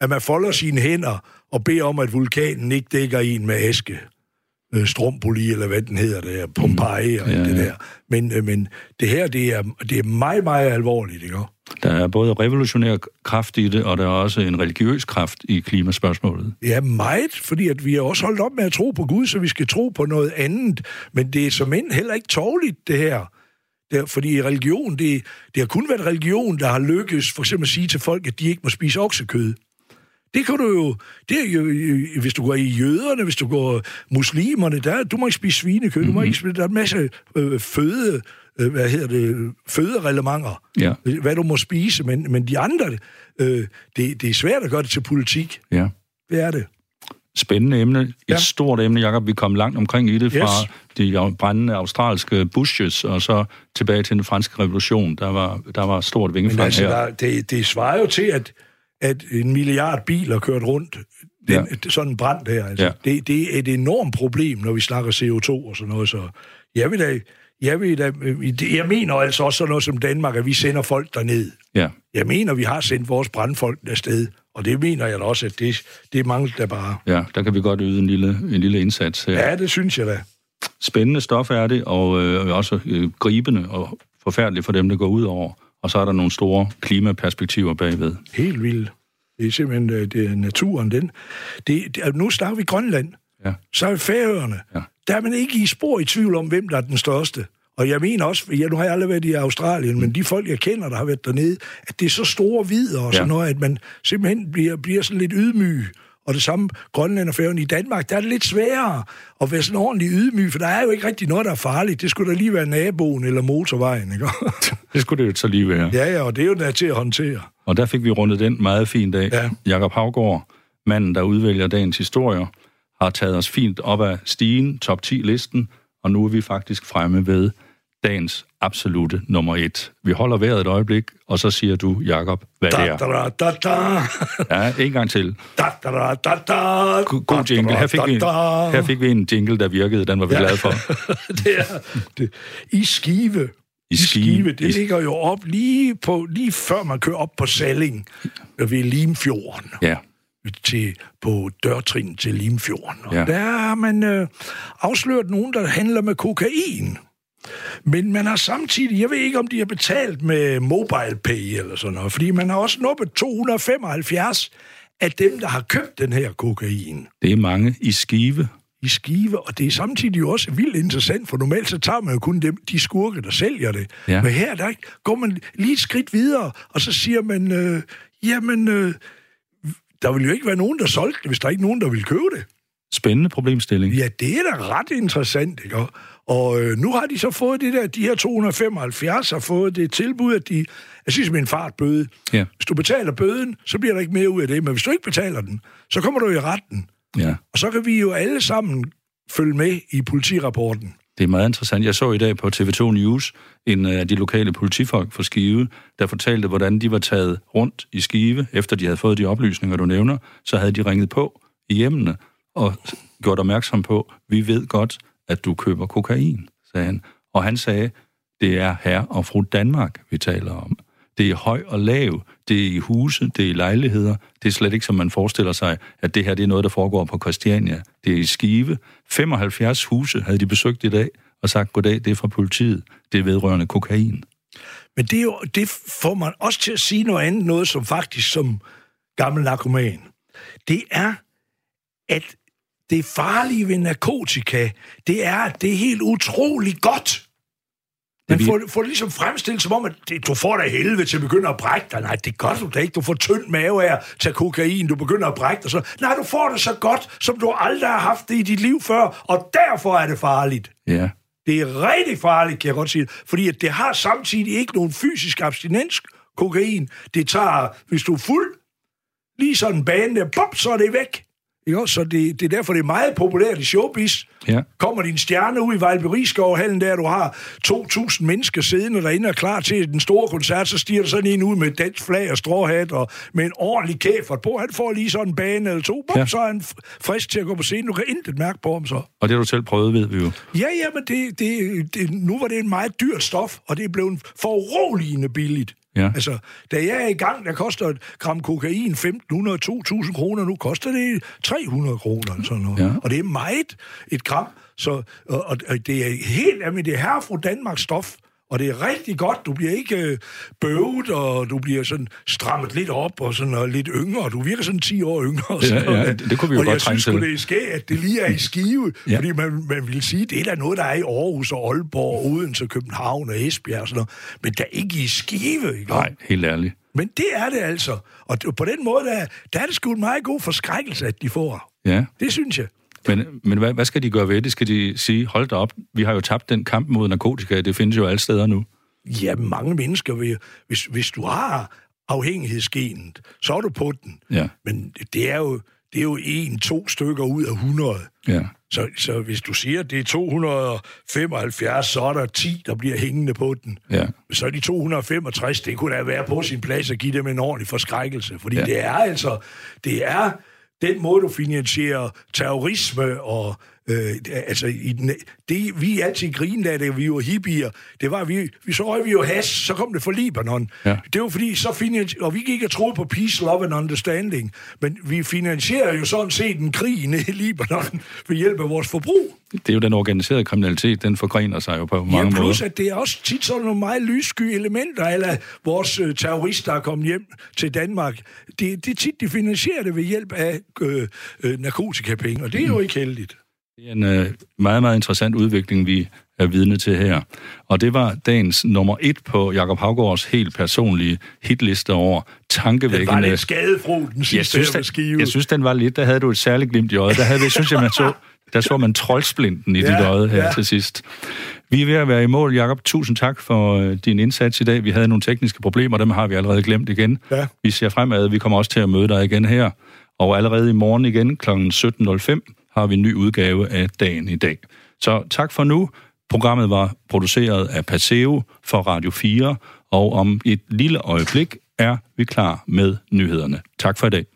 At man folder sine hænder og beder om, at vulkanen ikke dækker en med aske. Øh, Stromboli, eller hvad den hedder, der, Pompeji og ja, det der. Men, øh, men det her, det er, det er meget, meget alvorligt, ikke? Der er både revolutionær kraft i det, og der er også en religiøs kraft i klimaspørgsmålet. Ja, meget, fordi at vi har også holdt op med at tro på Gud, så vi skal tro på noget andet. Men det er som end heller ikke tårligt, det her. Der, fordi religion, det, det har kun været religion, der har lykkes for eksempel at sige til folk, at de ikke må spise oksekød. Det kan du jo, det er jo, hvis du går i jøderne, hvis du går muslimerne, der, du må ikke spise svinekød, mm-hmm. du må mhm. ikke spise, der er en masse øh, føde, øh, hvad hedder det, fødereglementer, ja. hvad du må spise, men, men de andre, øh, det, det er svært at gøre det til politik. Ja. Det er det. Spændende emne. Et ja. stort emne, Jacob. Vi kom langt omkring i det fra yes. de brændende australske bushes, og så tilbage til den franske revolution. Der var, der var stort vingefang altså, her. Der, det, det svarer jo til, at, at en milliard biler kørt rundt den, ja. sådan en brand der. Altså. Ja. Det, det er et enormt problem, når vi snakker CO2 og sådan noget. Så jeg vil da jeg, vil da, jeg mener altså også sådan noget som Danmark, at vi sender folk derned. Ja. Jeg mener, vi har sendt vores brandfolk afsted, og det mener jeg da også, at det, det er mange, der bare... Ja, der kan vi godt yde en lille, en lille indsats her. Ja, det synes jeg da. Spændende stof er det, og øh, også øh, gribende og forfærdeligt for dem, der går ud over. Og så er der nogle store klimaperspektiver bagved. Helt vildt. Det er simpelthen øh, det er naturen, den. Det, det, nu snakker vi Grønland. Ja. Så er Færøerne. Ja. Der er man ikke i spor i tvivl om, hvem der er den største. Og jeg mener også, ja, nu har jeg aldrig været i Australien, men de folk, jeg kender, der har været dernede, at det er så store vidder og sådan ja. noget, at man simpelthen bliver, bliver sådan lidt ydmyg. Og det samme Grønland og Færøerne i Danmark, der er det lidt sværere at være sådan ordentligt ydmyg, for der er jo ikke rigtig noget, der er farligt. Det skulle da lige være naboen eller motorvejen, ikke? det skulle det jo så lige være. Ja, ja, og det er jo der til at håndtere. Og der fik vi rundet den meget fint af. Ja. Jakob Havgård, manden, der udvælger dagens historier, har taget os fint op af stigen, top 10-listen, og nu er vi faktisk fremme ved dagens absolute nummer et. Vi holder vejret et øjeblik, og så siger du, Jakob, hvad det er. Da, da, da, da. Ja, en gang til. Da, da, da, da, da. God jingle. Her fik, vi, her fik vi en jingle, der virkede. Den var vi ja. glade for. det er, det. I Skive. I Skive. Skive. Det I... ligger jo op lige, på, lige før man kører op på Salling ved Limfjorden. Ja til, på dørtrin til Limfjorden. Og ja. der har man øh, afsløret nogen, der handler med kokain. Men man har samtidig, jeg ved ikke, om de har betalt med mobile pay eller sådan noget, fordi man har også nuppet 275 af dem, der har købt den her kokain. Det er mange i skive. I skive, og det er samtidig jo også vildt interessant, for normalt så tager man jo kun dem, de skurke, der sælger det. Ja. Men her, der går man lige et skridt videre, og så siger man, øh, jamen, øh, der vil jo ikke være nogen, der solgte det, hvis der er ikke nogen, der vil købe det. Spændende problemstilling. Ja, det er da ret interessant, ikke? Og, øh, nu har de så fået det der, de her 275 har fået det tilbud, at de, jeg synes med en fartbøde. Ja. Hvis du betaler bøden, så bliver der ikke mere ud af det, men hvis du ikke betaler den, så kommer du i retten. Ja. Og så kan vi jo alle sammen følge med i politirapporten. Det er meget interessant. Jeg så i dag på TV2 News en af de lokale politifolk fra Skive, der fortalte, hvordan de var taget rundt i Skive, efter de havde fået de oplysninger, du nævner. Så havde de ringet på i hjemmene og gjort opmærksom på, vi ved godt, at du køber kokain, sagde han. Og han sagde, det er herre og fru Danmark, vi taler om. Det er høj og lav, det er i huse, det er i lejligheder. Det er slet ikke, som man forestiller sig, at det her det er noget, der foregår på Christiania. Det er i Skive. 75 huse havde de besøgt i dag og sagt, goddag, det er fra politiet. Det er vedrørende kokain. Men det, er jo, det får man også til at sige noget andet, noget som faktisk som gammel narkoman. Det er, at det farlige ved narkotika, det er, at det er helt utroligt godt. Men får, får det ligesom fremstillet som om, at det, du får dig helvede til at begynde at brække dig. Nej, det gør du da ikke. Du får tynd mave af at tage kokain. Du begynder at brække dig. Så, nej, du får det så godt, som du aldrig har haft det i dit liv før. Og derfor er det farligt. Ja. Det er rigtig farligt, kan jeg godt sige. Fordi at det har samtidig ikke nogen fysisk abstinens, kokain. Det tager, hvis du er fuld, lige sådan en bane der, bop, så er det væk. Jo, så det, det er derfor, det er meget populært i showbiz. Ja. Kommer din stjerne ud i Vejlberiskovhallen, der du har 2.000 mennesker siddende derinde og klar til den store koncert, så stiger der sådan en ud med dansk flag og stråhat og med en ordentlig kæfert på. Han får lige sådan en bane eller to, bum, ja. så er han frisk til at gå på scenen. Du kan intet mærke på ham så. Og det har du selv prøvet, ved vi jo. Ja, ja, men det, det, det, nu var det en meget dyrt stof, og det er blevet foruroligende billigt. Ja. Altså, da jeg er i gang, der koster et gram kokain 1.500-2.000 kroner. Nu koster det 300 kroner. Sådan noget. Ja. Og det er meget et gram. Så, og, og det er helt er her fra Danmarks stof. Og det er rigtig godt. Du bliver ikke øh, bøvet, og du bliver sådan strammet lidt op, og sådan og lidt yngre. Du virker sådan 10 år yngre. Ja, ja, det, det kunne vi jo og godt. Og jeg synes det er skægt, at det lige er i skive. ja. Fordi man, man vil sige, det er da noget, der er i Aarhus og Aalborg, Odense, København og Esbjerg og sådan noget. Men der er ikke i skive, ikke? Nej, helt ærligt. Men det er det altså. Og på den måde, der, der er det sgu en meget god forskrækkelse, at de får. Ja. Det synes jeg. Men, men hvad, hvad skal de gøre ved det? Skal de sige, hold da op, vi har jo tabt den kamp mod narkotika, det findes jo alle steder nu. Ja, mange mennesker vil, hvis, hvis du har afhængighedsgenet, så er du på den. Ja. Men det er jo, det er jo en, to stykker ud af 100. Ja. Så, så hvis du siger, at det er 275, så er der 10, der bliver hængende på den. Ja. Så er de 265, det kunne da være på sin plads at give dem en ordentlig forskrækkelse. Fordi ja. det er altså, det er den måde, du finansierer terrorisme og Øh, altså, i den, det vi altid grinede af, da vi var hippier, det var, vi, vi så røg vi jo has, så kom det fra Libanon. Ja. Det var fordi, så finansier, og vi gik og troede på peace, love and understanding, men vi finansierer jo sådan set en krig i Libanon ved hjælp af vores forbrug. Det er jo den organiserede kriminalitet, den forgrener sig jo på mange ja, plus, måder. at det er også tit sådan nogle meget lyssky elementer, eller vores øh, terrorister er kommet hjem til Danmark. Det, det er tit, de finansierer det ved hjælp af øh, øh, narkotikapenge, og det er jo ikke heldigt. Det er en øh, meget, meget interessant udvikling, vi er vidne til her. Og det var dagens nummer et på Jakob Havgårds helt personlige hitliste over tankevækkende... Det var lidt skadefro, den sidste jeg synes, den, skive. Jeg synes, den var lidt... Der havde du et særligt glimt i øjet. Der, havde, synes jeg, man så, der så man troldsplinten i ja, dit øje her ja. til sidst. Vi er ved at være i mål, Jakob. Tusind tak for øh, din indsats i dag. Vi havde nogle tekniske problemer, dem har vi allerede glemt igen. Ja. Vi ser fremad. Vi kommer også til at møde dig igen her. Og allerede i morgen igen kl. 17.05 har vi en ny udgave af Dagen i dag. Så tak for nu. Programmet var produceret af Paseo for Radio 4, og om et lille øjeblik er vi klar med nyhederne. Tak for i dag.